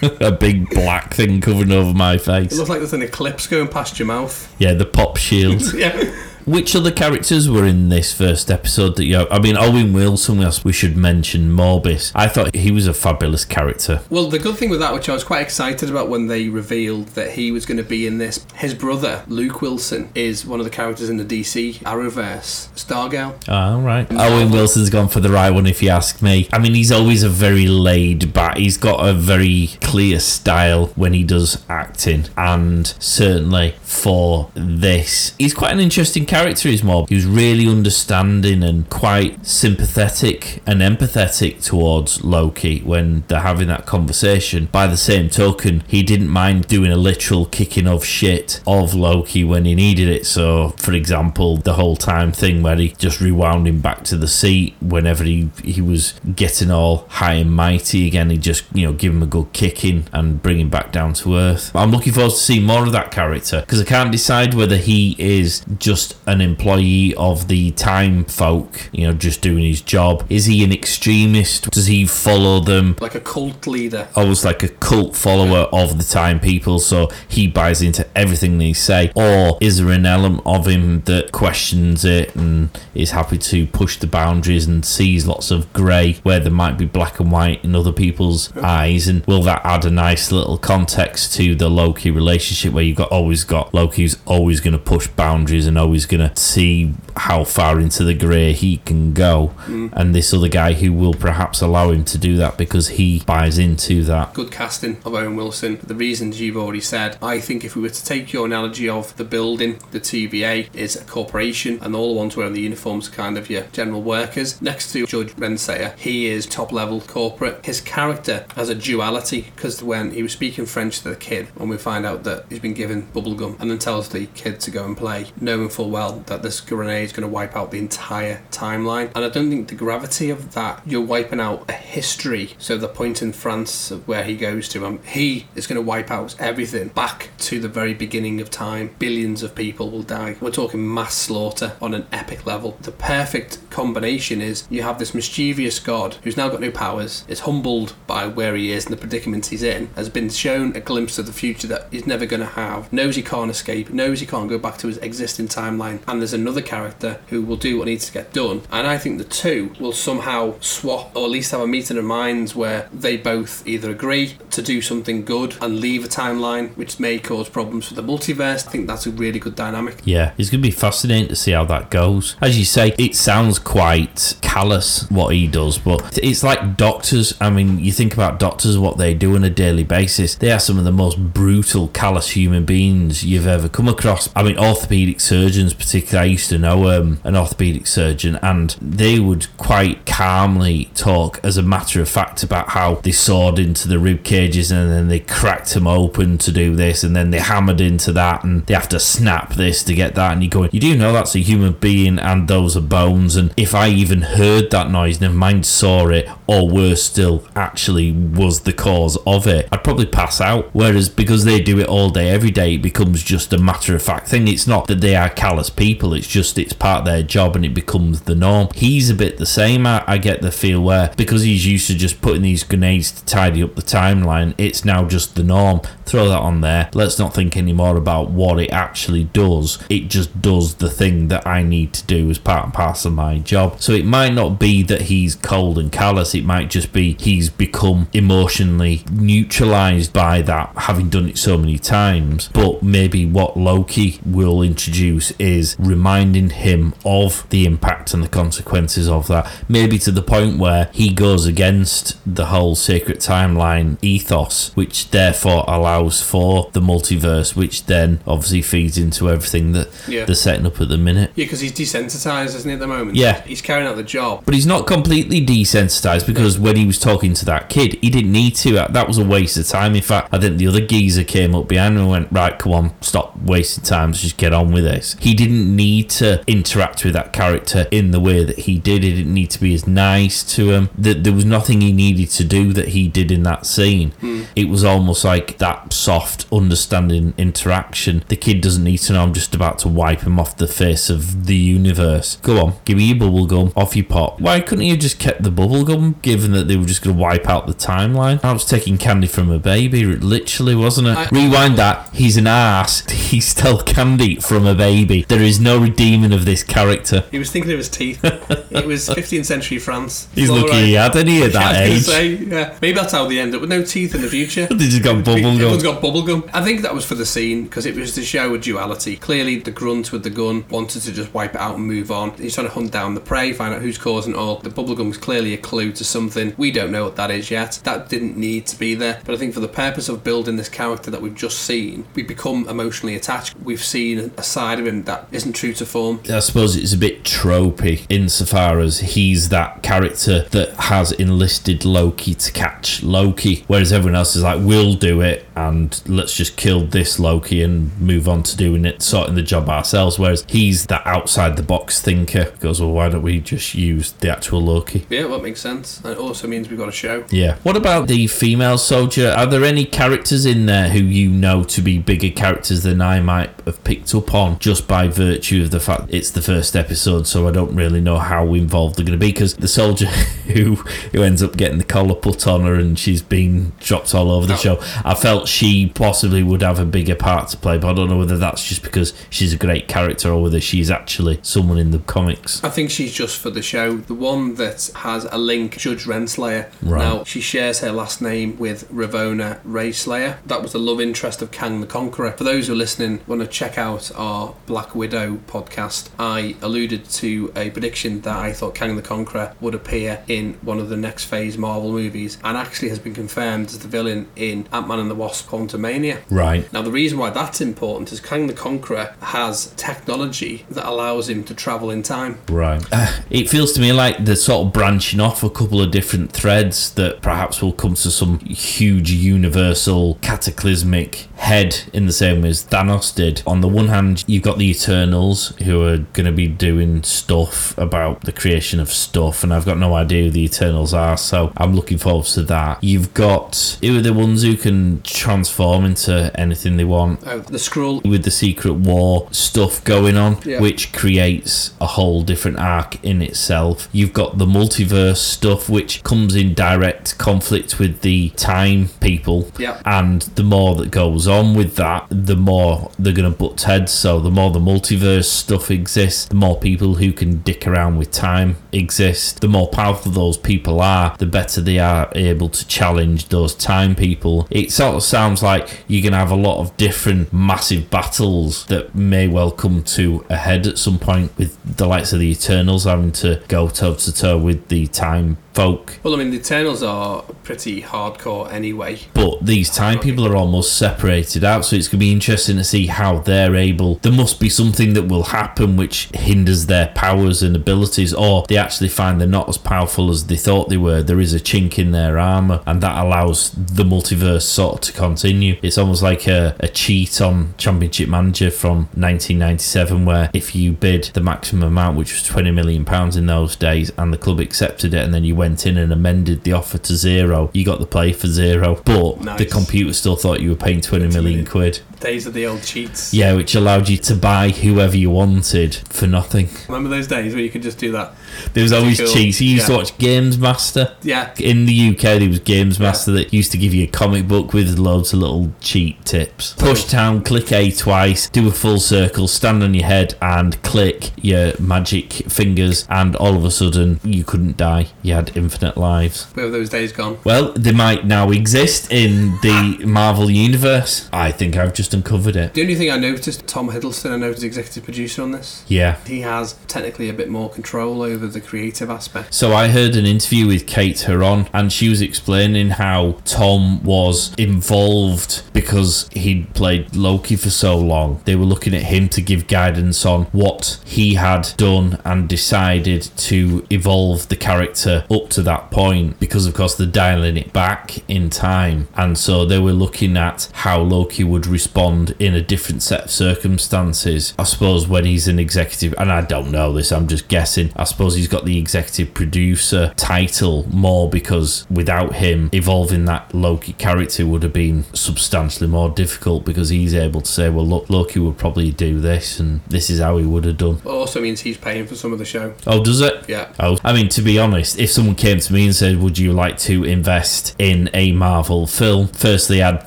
a big black thing covering over my face. It looks like there's an eclipse going past your mouth. Yeah, the pop shield. Yeah. Which other characters were in this first episode that you? I mean, Owen Wilson. Else we should mention Mobius. I thought he was a fabulous character. Well, the good thing with that, which I was quite excited about when they revealed that he was going to be in this, his brother, Luke Wilson, is one of the characters in the DC Arrowverse, Stargirl. All right. Owen Wilson's gone for the right one, if you ask me. I mean, he's always a very laid back. He's got a very clear style when he does acting, and certainly for this, he's quite an interesting character. Character is Mob. He was really understanding and quite sympathetic and empathetic towards Loki when they're having that conversation. By the same token, he didn't mind doing a literal kicking of shit of Loki when he needed it. So, for example, the whole time thing where he just rewound him back to the seat whenever he he was getting all high and mighty again. He just you know give him a good kicking and bring him back down to earth. I'm looking forward to seeing more of that character because I can't decide whether he is just an employee of the time folk, you know, just doing his job? Is he an extremist? Does he follow them? Like a cult leader. Always like a cult follower of the time people, so he buys into everything they say? Or is there an element of him that questions it and is happy to push the boundaries and sees lots of grey where there might be black and white in other people's eyes? And will that add a nice little context to the Loki relationship where you've got always got Loki's always going to push boundaries and always going to see how far into the grey he can go, mm. and this other guy who will perhaps allow him to do that because he buys into that. Good casting of Owen Wilson. For the reasons you've already said, I think if we were to take your analogy of the building, the TVA is a corporation, and all the ones wearing the uniforms are kind of your general workers. Next to Judge Renslayer, he is top level corporate. His character has a duality because when he was speaking French to the kid, and we find out that he's been given bubblegum, and then tells the kid to go and play, knowing full well that this grenade is going to wipe out the entire timeline. And I don't think the gravity of that, you're wiping out a history. So the point in France of where he goes to, um, he is going to wipe out everything back to the very beginning of time. Billions of people will die. We're talking mass slaughter on an epic level. The perfect combination is you have this mischievous god who's now got no powers, is humbled by where he is and the predicament he's in, has been shown a glimpse of the future that he's never going to have, knows he can't escape, knows he can't go back to his existing timeline, and there's another character who will do what needs to get done. And I think the two will somehow swap or at least have a meeting of minds where they both either agree to do something good and leave a timeline which may cause problems for the multiverse. I think that's a really good dynamic. Yeah, it's going to be fascinating to see how that goes. As you say, it sounds quite callous what he does, but it's like doctors. I mean, you think about doctors, what they do on a daily basis. They are some of the most brutal, callous human beings you've ever come across. I mean, orthopedic surgeons, particularly. I used to know um, an orthopedic surgeon, and they would quite calmly talk, as a matter of fact, about how they sawed into the rib and then they cracked them open to do this, and then they hammered into that, and they have to snap this to get that. And you go, you do know that's a human being, and those are bones. And if I even heard that noise, never mind saw it, or worse still, actually was the cause of it, I'd probably pass out. Whereas because they do it all day, every day, it becomes just a matter of fact thing. It's not that they are callous people, it's just it's part of their job and it becomes the norm. He's a bit the same, I, I get the feel where because he's used to just putting these grenades to tidy up the timeline, it's now just the norm. Throw that on there. Let's not think anymore about what it actually does. It just does the thing that I need to do as part and parcel of my job. So it might not be that he's cold and callous, it might just be he's become emotionally neutralized by that, having done it so many times. But maybe what Loki will introduce is reminding him of the impact and the consequences of that. Maybe to the point where he goes against the whole sacred timeline ethos, which therefore allows for the multiverse, which then obviously feeds into everything that Yeah. they're setting up at the minute. Yeah, because he's desensitized, isn't he, at the moment? Yeah. He's carrying out the job. But he's not completely desensitized because when he was talking to that kid, he didn't need to. Uh, that was a waste of time. In fact, I think the other geezer came up behind him and went, Right, come on, stop wasting time. Let's just get on with this. He didn't need to interact with that character in the way that he did. He didn't need to be as nice to him. That there was nothing he needed to do that he did in that scene. It was almost like that soft, understanding interaction. The kid doesn't need to know I'm just about to wipe him off the face of the universe. Go on, give me your bubble gum off your pop. Why couldn't you just kept the bubble gum given that they were just going to wipe out the timeline? I was taking candy from a baby, it literally, wasn't it? I- Rewind that. He's an ass. He stole candy from a baby. There is no redeeming of this character. He was thinking of his teeth. it was 15th century France. He's lucky right. he had any at that age. say, yeah. Maybe that's how they end up with no teeth in the future. They just got bubble Everyone's got bubble gum. I think that was for the scene because it was to show a duality. Clearly, the grunt with the gun wanted to just wipe it out and move on. He's trying to hunt down the prey, find out who's causing it all. The bubble gum is clearly a clue to something. We don't know what that is yet. That didn't need to be there. But I think for the purpose of building this character that we've just seen, we become emotionally attached. We've seen a side of him that isn't true to form. I suppose it's a bit tropey insofar as he's that character that has enlisted Loki to catch Loki, whereas everyone else is like, we'll do it and let's just kill this Loki and move on to doing it, sorting the job ourselves. Whereas he's that outside the box thinker. Goes, well, why don't we just use the actual Loki? Yeah, well, that makes sense. And it also means we've got a show. Yeah. What about the female soldier? Are there any characters in there who you know to be bigger characters than I might have picked up on just by virtue of the fact it's the first episode, so I don't really know how involved they're going to be. Because the soldier who who ends up getting the collar put on her and she's been dropped all over the Oh. show, I felt she possibly would have a bigger part to play, but I don't know whether that's just because she's a great character or whether she's actually someone in the comics. I think she's just for the show. The one that has a link, Judge Renslayer. Right. Now, she shares her last name with Ravonna Renslayer. That was the love interest of Kang the Conqueror. For those who are listening, want to check out our Black Widow podcast, I alluded to a prediction that I thought Kang the Conqueror would appear in one of the next phase Marvel movies and actually has been confirmed as the villain in Ant-Man and the Wasp Quantumania. Right. Now, the reason why that's important is Kang the Conqueror has technology that allows him to travel in time. Right. Uh, it feels to me like they're sort of branching off a couple of different threads that perhaps will come to some huge universal cataclysmic head in the same way as Thanos did. On the one hand, you've got the Eternals who are going to be doing stuff about the creation of stuff, and I've got no idea who the Eternals are, so I'm looking forward to that. You've got who are the ones who can transform into anything they want Oh, the Skrull. with the Secret War stuff going on, Yeah. which creates a whole different arc in itself. You've got the multiverse stuff, which comes in direct conflict with the time people. Yeah. And the more that goes on with that, the more they're going to butt heads. So the more the multiverse stuff exists, the more people who can dick around with time exist. The more powerful those people are, the better they are able to challenge those time people. It sort of sounds like you're going to have a lot of different massive battles that may well come to a head at some point with the likes of the Eternals having to go toe to toe with the time folk. Well, I mean, the Eternals are pretty hardcore anyway. But these time people are almost separated out, so it's going to be interesting to see how they're able. There must be something that will happen which hinders their powers and abilities, or they actually find they're not as powerful as they thought they were. There is a chink in their armor, and that allows the multiverse sort of to continue. It's almost like a, a cheat on Championship Manager from 1997, where if you bid the maximum amount, which was 20 million pounds in those days, and the club accepted it, and then you went in and amended the offer to zero, you got the play for zero. But the computer still thought you were paying 20 million quid. Days of the old cheats. Yeah, which allowed you to buy whoever you wanted for nothing. Remember those days where you could just do that? There was always Cool. cheats. You used to watch Games Master. Yeah. In the UK, there was Games Master that used to give you a comic book with loads of little cheat tips. Push down, click A twice, do a full circle, stand on your head, and click your magic fingers, and all of a sudden, you couldn't die. You had infinite lives. Where have those days gone? Well, they might now exist in the Marvel Universe. I think I've just uncovered it. The only thing I noticed, Tom Hiddleston, I know, is executive producer on this. Yeah. He has technically a bit more control over the creative aspect. So I heard an interview with Kate Herron, and she was explaining how Tom was involved because he'd played Loki for so long. They were looking at him to give guidance on what he had done and decided to evolve the character up to that point because, of course, they're dialing it back in time. And so they were looking at how Loki would respond in a different set of circumstances. I suppose when he's an executive, and I don't know this, I'm just guessing. I suppose he's got the executive producer title more because without him, evolving that Loki character would have been substantially more difficult because he's able to say, well, look, Loki would probably do this, and this is how he would have done. It also means he's paying for some of the show. Oh, does it? Yeah. Oh, I mean, to be honest, if someone came to me and said, "Would you like to invest in a Marvel film?" Firstly, I'd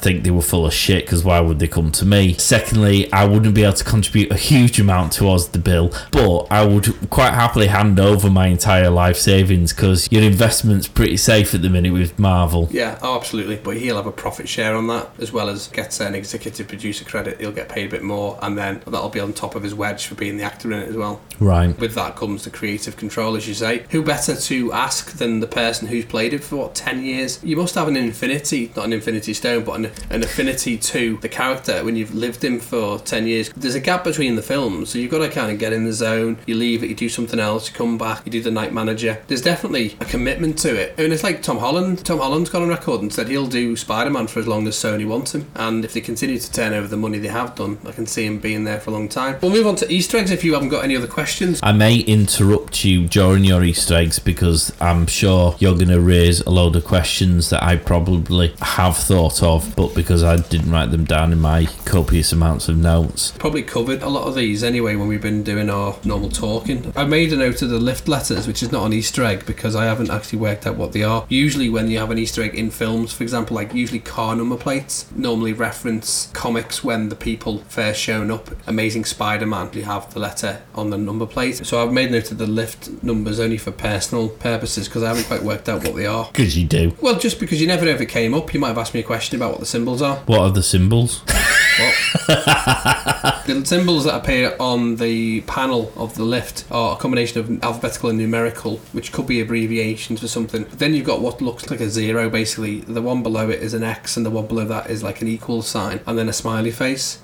think they were full of shit because why would they come to me? Secondly, I wouldn't be able to contribute a huge amount towards the bill, but I would quite happily hand over my entire life savings because your investment's pretty safe at the minute with Marvel. Yeah, oh, absolutely. But he'll have a profit share on that, as well as gets an executive producer credit. He'll get paid a bit more, and then that'll be on top of his wedge for being the actor in it as well. Right. With that comes the creative control, as you say. Who better to ask than the person who's played it for what ten years? You must have an infinity, not an infinity stone, but an, an affinity to the character when you've lived him for ten years. There's a gap between the films, so you've got to kind of get in the zone. You leave it, you do something else, you come back, you do the night manager. There's definitely a commitment to it, and it's like Tom Holland. Tom Holland's gone on record and said he'll do Spider-Man for as long as Sony wants him, and if they continue to turn over the money they have done, I can see him being there for a long time. We'll move on to Easter eggs if you haven't got any other questions. I may interrupt you during your Easter eggs because I'm sure you're going to raise a load of questions that I probably have thought of, but because I didn't write them down in my copious amounts of notes. Probably covered a lot of these anyway when we've been doing our normal talking. I made a note of the lift letters, which is not an Easter egg because I haven't actually worked out what they are. Usually, when you have an Easter egg in films, for example, like usually car number plates normally reference comics when the people first shown up. Amazing Spider Man, you have the letter on the number plate. So I've made a note of the lift numbers only for personal purposes because I haven't quite worked out what they are. Because you do. Well, just because you never ever came up, you might have asked me a question about what the symbols are. What are the symbols? The symbols that appear on the panel of the lift are a combination of alphabetical and numerical, which could be abbreviations for something. But then you've got what looks like a zero, basically. The one below it is an X, and the one below that is like an equal sign, and then a smiley face.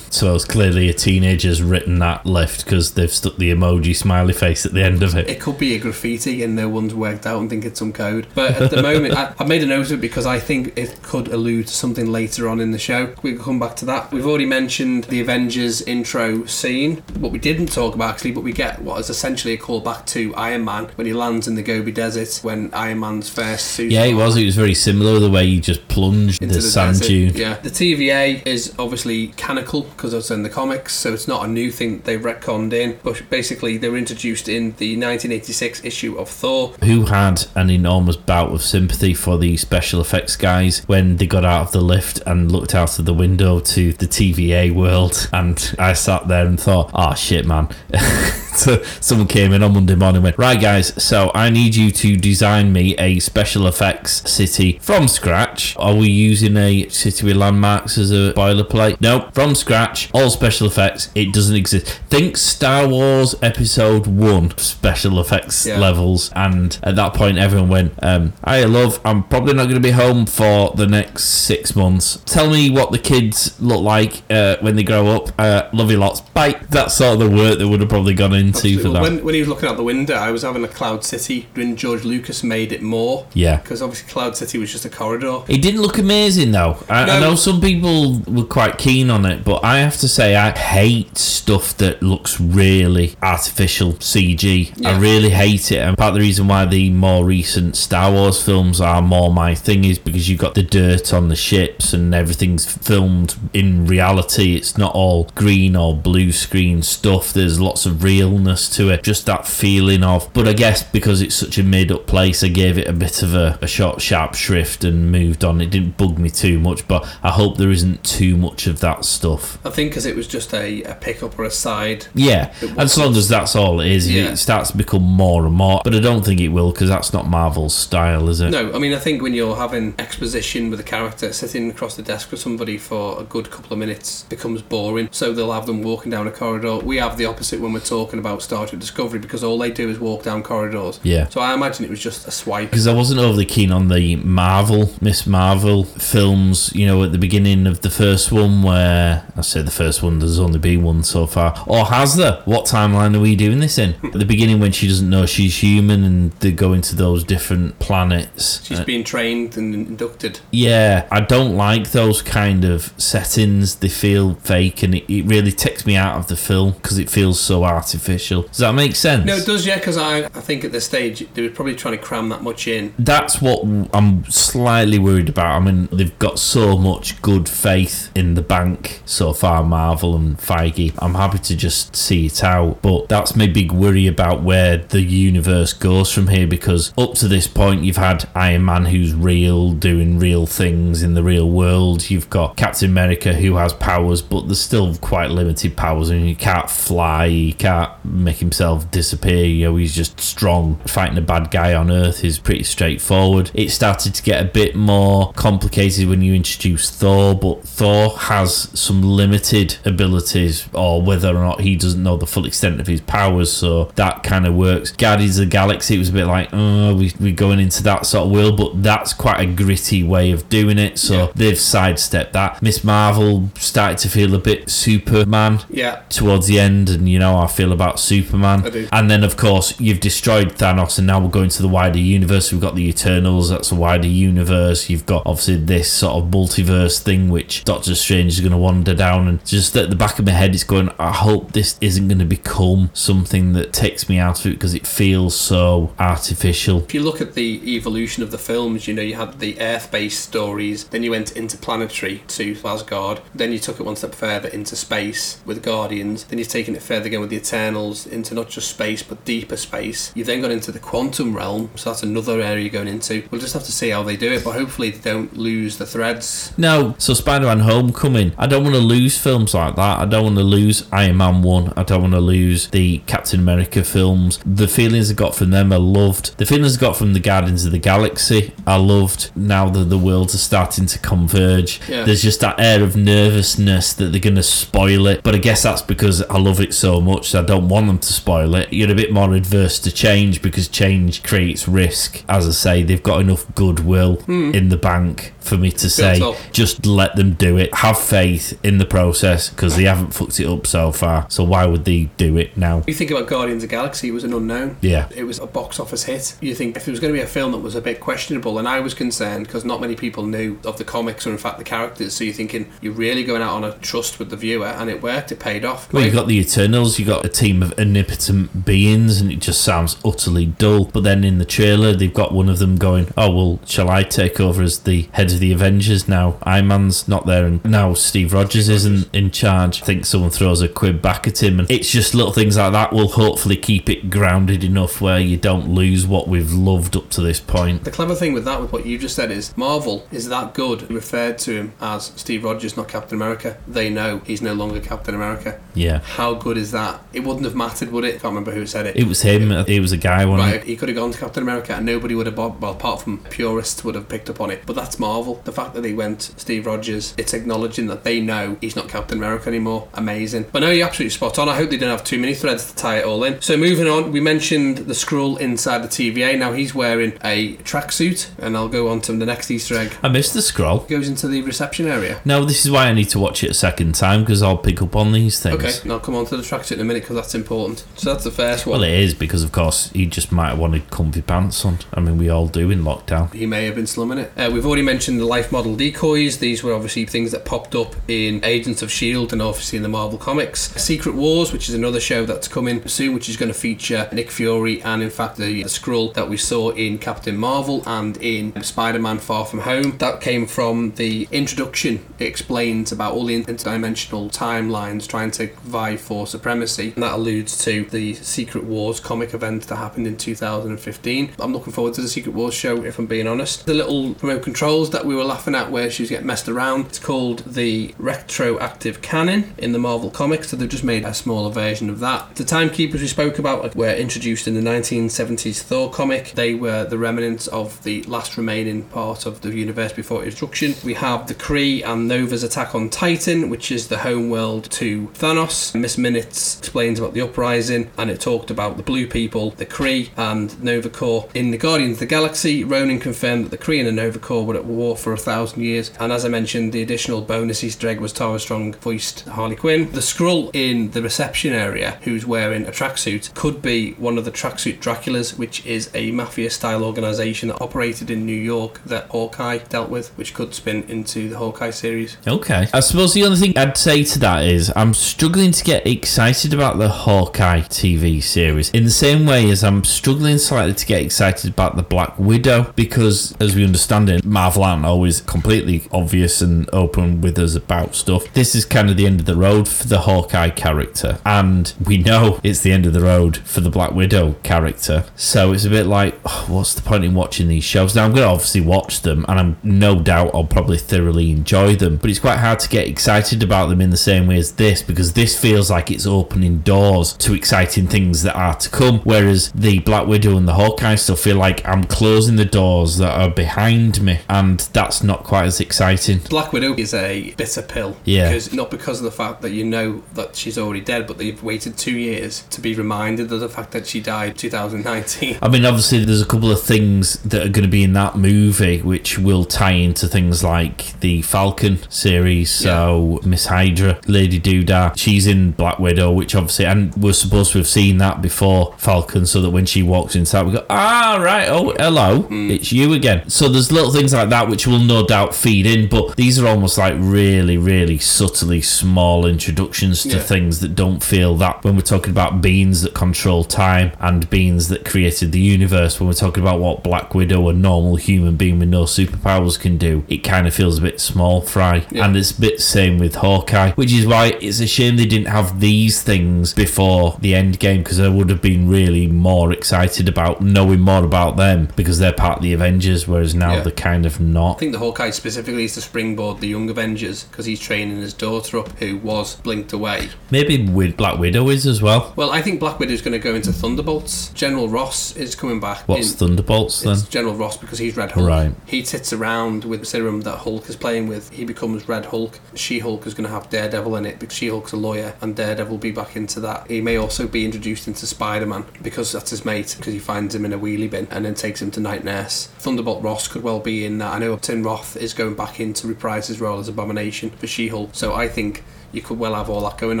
So it's clearly a teenager's written that left because they've stuck the emoji smiley face at the end of it. It could be a graffiti, and no one's worked out and think it's some code. But at the moment, I, I made a note of it because I think it could allude to something later on in the show. We can come back to that. We've already mentioned the Avengers intro scene. What we didn't talk about actually, but we get what is essentially a callback to Iron Man when he lands in the Gobi Desert when Iron Man's first suit. Yeah, it was. It was very similar the way he just plunged into the, the sand desert. dune. Yeah, the TVA is obviously canonical because it's in the comics, so it's not a new thing they've retconned in. But basically, they were introduced in the 1986 issue of Thor. Who had an enormous bout of sympathy for the special effects guys when they got out of the lift and looked out of the window to the TVA world. And I sat there and thought, oh shit, man. so someone came in on Monday morning and went, Right, guys, so I need you to design me a special effects city from scratch. Are we using a city with landmarks as a boilerplate? No, from scratch, all special effects. It doesn't exist. Think Star Wars Episode 1 special effects Yeah. levels. And at that point, everyone went, um, I love, I'm probably not going to be home for the next six months. Tell me what the kids look like uh, when they grow up. Uh, love you lots. Bye. That's sort of the work that would have probably gone into for that. When, when he was looking out the window, I was having a Cloud City when George Lucas made it more. Yeah. Because obviously Cloud City was just a corridor. It didn't look amazing though. I, I know some people were quite keen on it, but I have to say I hate stuff that looks really artificial CG. I really hate it. And part of the reason why the more recent Star Wars films are more my thing is because you've got the dirt on the ships and everything's filmed in reality. It's not all green or blue screen stuff. There's lots of realness to it. Just that feeling of. But I guess because it's such a made up place, I gave it a bit of a, a short, sharp shrift and moved on. It didn't bug me too much, but I hope there isn't too much of that stuff. I think because it was just a, a pickup or a side. Yeah, as long as that's all it is, Yeah. it starts to become more and more. But I don't think it will because that's not Marvel's style, is it? No, I mean, I think when you're having exposition with a character sitting across the desk with somebody for a good couple of minutes becomes boring. So they'll have them walking down a corridor. We have the opposite when we're talking about Star Trek Discovery because all they do is walk down corridors. Yeah. So I imagine it was just a swipe. because I wasn't overly keen on the Marvel, Miss Marvel films. You know, at the beginning of the first one, where I say the first one, there's only been one so far. Or has there? What timeline are we doing this in? at the beginning, when she doesn't know she's human and they go into those different planets. She's Uh, being trained and inducted. yeah, I don't like those kind of settings. They feel fake and it, it really takes me out of the film because it feels so artificial. Does that make sense? No, it does, yeah, because I, I think at this stage they were probably trying to cram that much in. that's what I'm slightly worried about. I mean, they've got so much good faith in the bank so far, Marvel and Feige. I'm happy to just see it out, but that's my big worry about where the universe goes from here because up to this point, you've had Iron Man who's real, doing real things in the real world. You've got Captain America who has powers, but there's still quite limited powers. Mean, he can't fly, he can't make himself disappear. You know, he's just strong. Fighting a bad guy on Earth is pretty straightforward. It started to get a bit more complicated when you introduce Thor, but Thor has some limited abilities, or whether or not he doesn't know the full extent of his powers, so that kind of works. Guardians of the Galaxy, it was a bit like, oh, we, we're going into that sort of world, but that's quite a gritty way of doing it, so Yeah. they've sidestepped that. Miss Marvel started to feel a bit Superman Yeah. towards the end, and you know, I feel about about Superman. I do. And then, of course, you've destroyed Thanos, and now we're going to the wider universe. We've got the Eternals, that's a wider universe. You've got obviously this sort of multiverse thing, which Doctor Strange is going to wander down. And just at the back of my head, it's going, I hope this isn't going to become something that takes me out of it because it feels so artificial. If you look at the evolution of the films, you know, you had the Earth based stories, then you went interplanetary to Asgard, then you took it one step further into space with Guardians, then you've taken it further again with the Eternals into not just space but deeper space. You've then gone into the quantum realm, so that's another area you're going into. We'll just have to see how they do it, but hopefully they don't lose the threads. No, so Spider Man Homecoming. I don't want to lose films like that. I don't want to lose Iron Man 1. I don't want to lose the Captain America films. The feelings I got from them I loved. The feelings I got from the Guardians of the Galaxy I loved. Now that the worlds are starting to converge, Yeah. there's just that air of nervousness that they're going to spoil it. But I guess that's because I love it so much that I don't want them to spoil it. You're a bit more adverse to change because change creates risk. As I say, they've got enough goodwill hmm. in the bank for me to say, just let them do it. Have faith in the process because they haven't fucked it up so far. So why would they do it now? You think about Guardians of the Galaxy, it was an unknown. Yeah. It was a box office hit. You think if it was going to be a film that was a bit questionable, and I was concerned because not many people knew of the comics or, in fact, the characters, so you're thinking you're really going out on a trust with the viewer, and it worked, it paid off. Well, you've got the Eternals, you've got a team of omnipotent beings, and it just sounds utterly dull. But then in the trailer, they've got one of them going, Oh, well, shall I take over as the head of the Avengers now? Iron Man's not there, and now Steve Rogers isn't in charge. I think someone throws a quid back at him, and it's just little things like that will hopefully keep it grounded enough where you don't lose what we've loved up to this point. The clever thing with that, with what you just said, is Marvel is that good. Referred to him as Steve Rogers, not Captain America. They know he's no longer Captain America. Yeah. How good is that? It wouldn't have mattered, would it? I can't remember who said it. It was him, it was a guy, one. Right, he could have gone to Captain America and nobody would have, well, apart from purists, would have picked up on it. But that's Marvel. The fact that he went Steve Rogers, it's acknowledging that they know he's not Captain America anymore. Amazing. But no, you're absolutely spot on. I hope they don't have too many threads to tie it all in. So moving on, we mentioned the Skrull inside the TVA. Now he's wearing a tracksuit, and I'll go on to the next Easter egg. I missed the Skrull. Goes into the reception area. No, this is why I need to watch it a second time because I'll pick up on these things. Okay, and I'll come on to the tracksuit in a minute because that's important. So that's the first one. Well, it is because, of course, he just might have wanted comfy pants on. I mean, we all do in lockdown. he may have been slumming it. Uh, we've already mentioned the life model decoys. These were obviously things that popped up in Agents of S.H.I.E.L.D. and obviously in the Marvel Comics. Secret Wars, which is another show that's coming soon, which is going to feature Nick Fury and, in fact, the, the Skrull that we saw in Captain Marvel and in Spider Man Far From Home. That came from the introduction. It explains about all the interdimensional timelines trying to vie for supremacy. And that alludes to the Secret Wars comic event that happened in 2015. I'm looking forward to the Secret Wars show, if I'm being honest. The little remote controls that we were laughing at where she was getting messed around, it's called the retroactive canon in the Marvel Comics, so they've just made a smaller version of that. The Timekeepers we spoke about were introduced in the 1970s Thor comic. They were the remnants of the last remaining part of the universe before destruction. We have the Kree and Nova's attack on Titan, which is the home world to Thanos. Miss Minutes explains about the uprising, and it talked about the blue people, the Kree, and Nova Corps. In the Guardians of the Galaxy, Ronan confirmed that the Kree and the Nova Corps were at war for a thousand years. And as I mentioned, the additional bonus Easter egg was Tara Strong voiced Harley Quinn. The Skrull in the reception area, who's wearing a tracksuit, could be one of the tracksuit Draculas, which is a mafia style organisation that operated in New York that Hawkeye dealt with, which could spin into the Hawkeye series. Okay. I suppose the only thing I'd say to that is I'm struggling to get excited about the Hawkeye TV series in the same way as I'm struggling slightly to get excited about the Black Widow because, as we understand it, Marvel aren't always completely obvious and open with us about stuff. This is kind of the end of the road for the Hawkeye character, and we know it's the end of the road for the Black Widow character. So it's a bit like, oh, what's the point in watching these shows? Now I'm going to obviously watch them, and I'm no doubt I'll probably thoroughly enjoy them. But it's quite hard to get excited about them in the same way as this because this feels like it's opening doors to exciting things that are to come. Whereas the Black Widow and the Hawkeye still feel like I'm closing the doors that are behind me, and that's not quite as exciting. Black Widow is a bitter pill. Yeah. Because not because of the fact that you know that she's already dead, but they've waited two years to be reminded of the fact that she died 2019. I mean, obviously, there's a couple of things that are going to be in that movie which will tie into things like the Falcon series. So, Miss Hydra, Lady Doodah, she's in Black Widow, which obviously, and we're supposed to have seen that before Falcon, so that when she walks inside, we go, ah, right, oh, hello, it's you again. So, there's little things like that which will no doubt feed in, but these are almost like really, really subtly small introductions to Yeah. things that don't feel that when we're talking about beings that control time and beings that created the universe, when we're talking about what Black Widow, a normal human being with no superpowers, can do, it kind of feels a bit small fry. Yeah. And it's a bit same with Hawkeye, which is why it's a shame they didn't have these things before the end game because I would have been really more excited about knowing more about them because they're part of the Avengers, whereas now Yeah. they're kind of not. I think the Hawkeye specifically is to springboard the Young Avengers because he's training his daughter up, who was blinked away. Maybe with Black Widow is as well. Well, I think Black Widow is going to go into Thunderbolts. General Ross is coming back. What's in- Thunderbolts then? It's General Ross because he's Red Hulk. Right. He sits around with the serum that Hulk is playing with. He becomes Red Hulk. She Hulk is going to have Daredevil in it because She Hulk's a lawyer and Daredevil will be back into that. He may also be introduced into Spider Man because that's his mate because he finds him in a wheelie bin and then takes him to Night Nurse. Thunderbolt Ross could well be in that. I know Tim Roth is going back in to reprise his role as Abomination for She Hulk. So I think you could well have all that going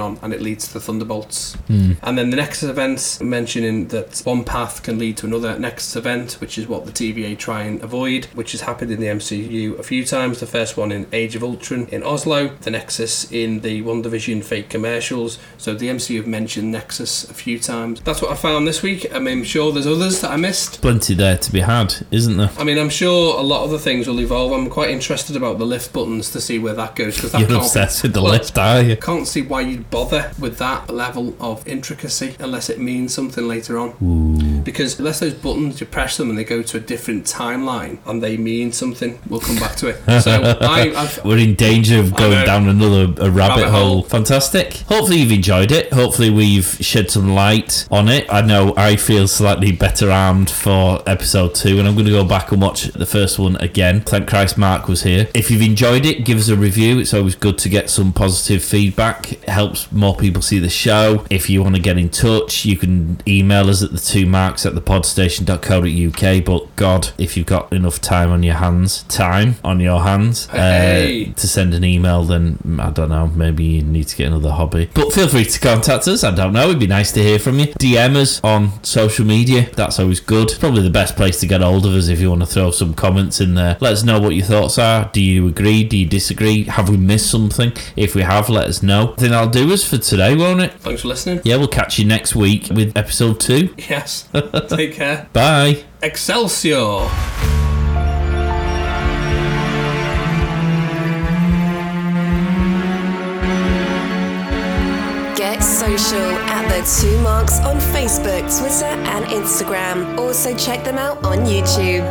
on and it leads to the Thunderbolts. Hmm. And then the next event mentioning that one path can lead to another next event, which is what the TVA try and avoid, which has happened in the MCU a few times. The first one in Age of Ultron in Oslo, the Nexus in the WandaVision fake commercials. So the MCU have mentioned Nexus a few times. That's what I found this week. I mean, I'm sure there's others that I missed. Plenty there to be had, isn't there? I mean, I'm sure a lot of the things will evolve. I'm quite interested about the lift buttons to see where that goes because that You're can't be- obsessed with the Well, lift, are you? can't see why you'd bother with that level of intricacy unless it means something later on. Because unless those buttons, you press them and they go to a different timeline and they mean something, we'll come back to it. So I, I've, We're in danger of going down another a rabbit, Rabbit hole. hole. Fantastic. Hopefully you've enjoyed it. Hopefully we've shed some light on it. I know I feel slightly better armed for episode two, and I'm going to go back and watch the first one again. Thank Christ Mark was here. If you've enjoyed it, give us a review. It's always good to get some positive feedback. It helps more people see the show. If you want to get in touch, you can email us at the two marks at the podstation.co.uk. But God, if you've got enough time on your hands, time on your hands Hey. uh, to send an email, then mm, I don't know, maybe you need to get another hobby. But feel free to contact us. I don't know, it'd be nice to hear from you. DM us on social media, that's always good. Probably the best place to get hold of us if you want to throw some comments in there. Let us know what your thoughts are. Do you agree? Do you disagree? Have we missed something? If we have, let us know. Then I'll do us for today, won't it? thanks for listening. Yeah, we'll catch you next week with episode two. Yes. Take care. Bye. Excelsior. Get social at the two marks on Facebook, Twitter, and Instagram. Also, check them out on YouTube.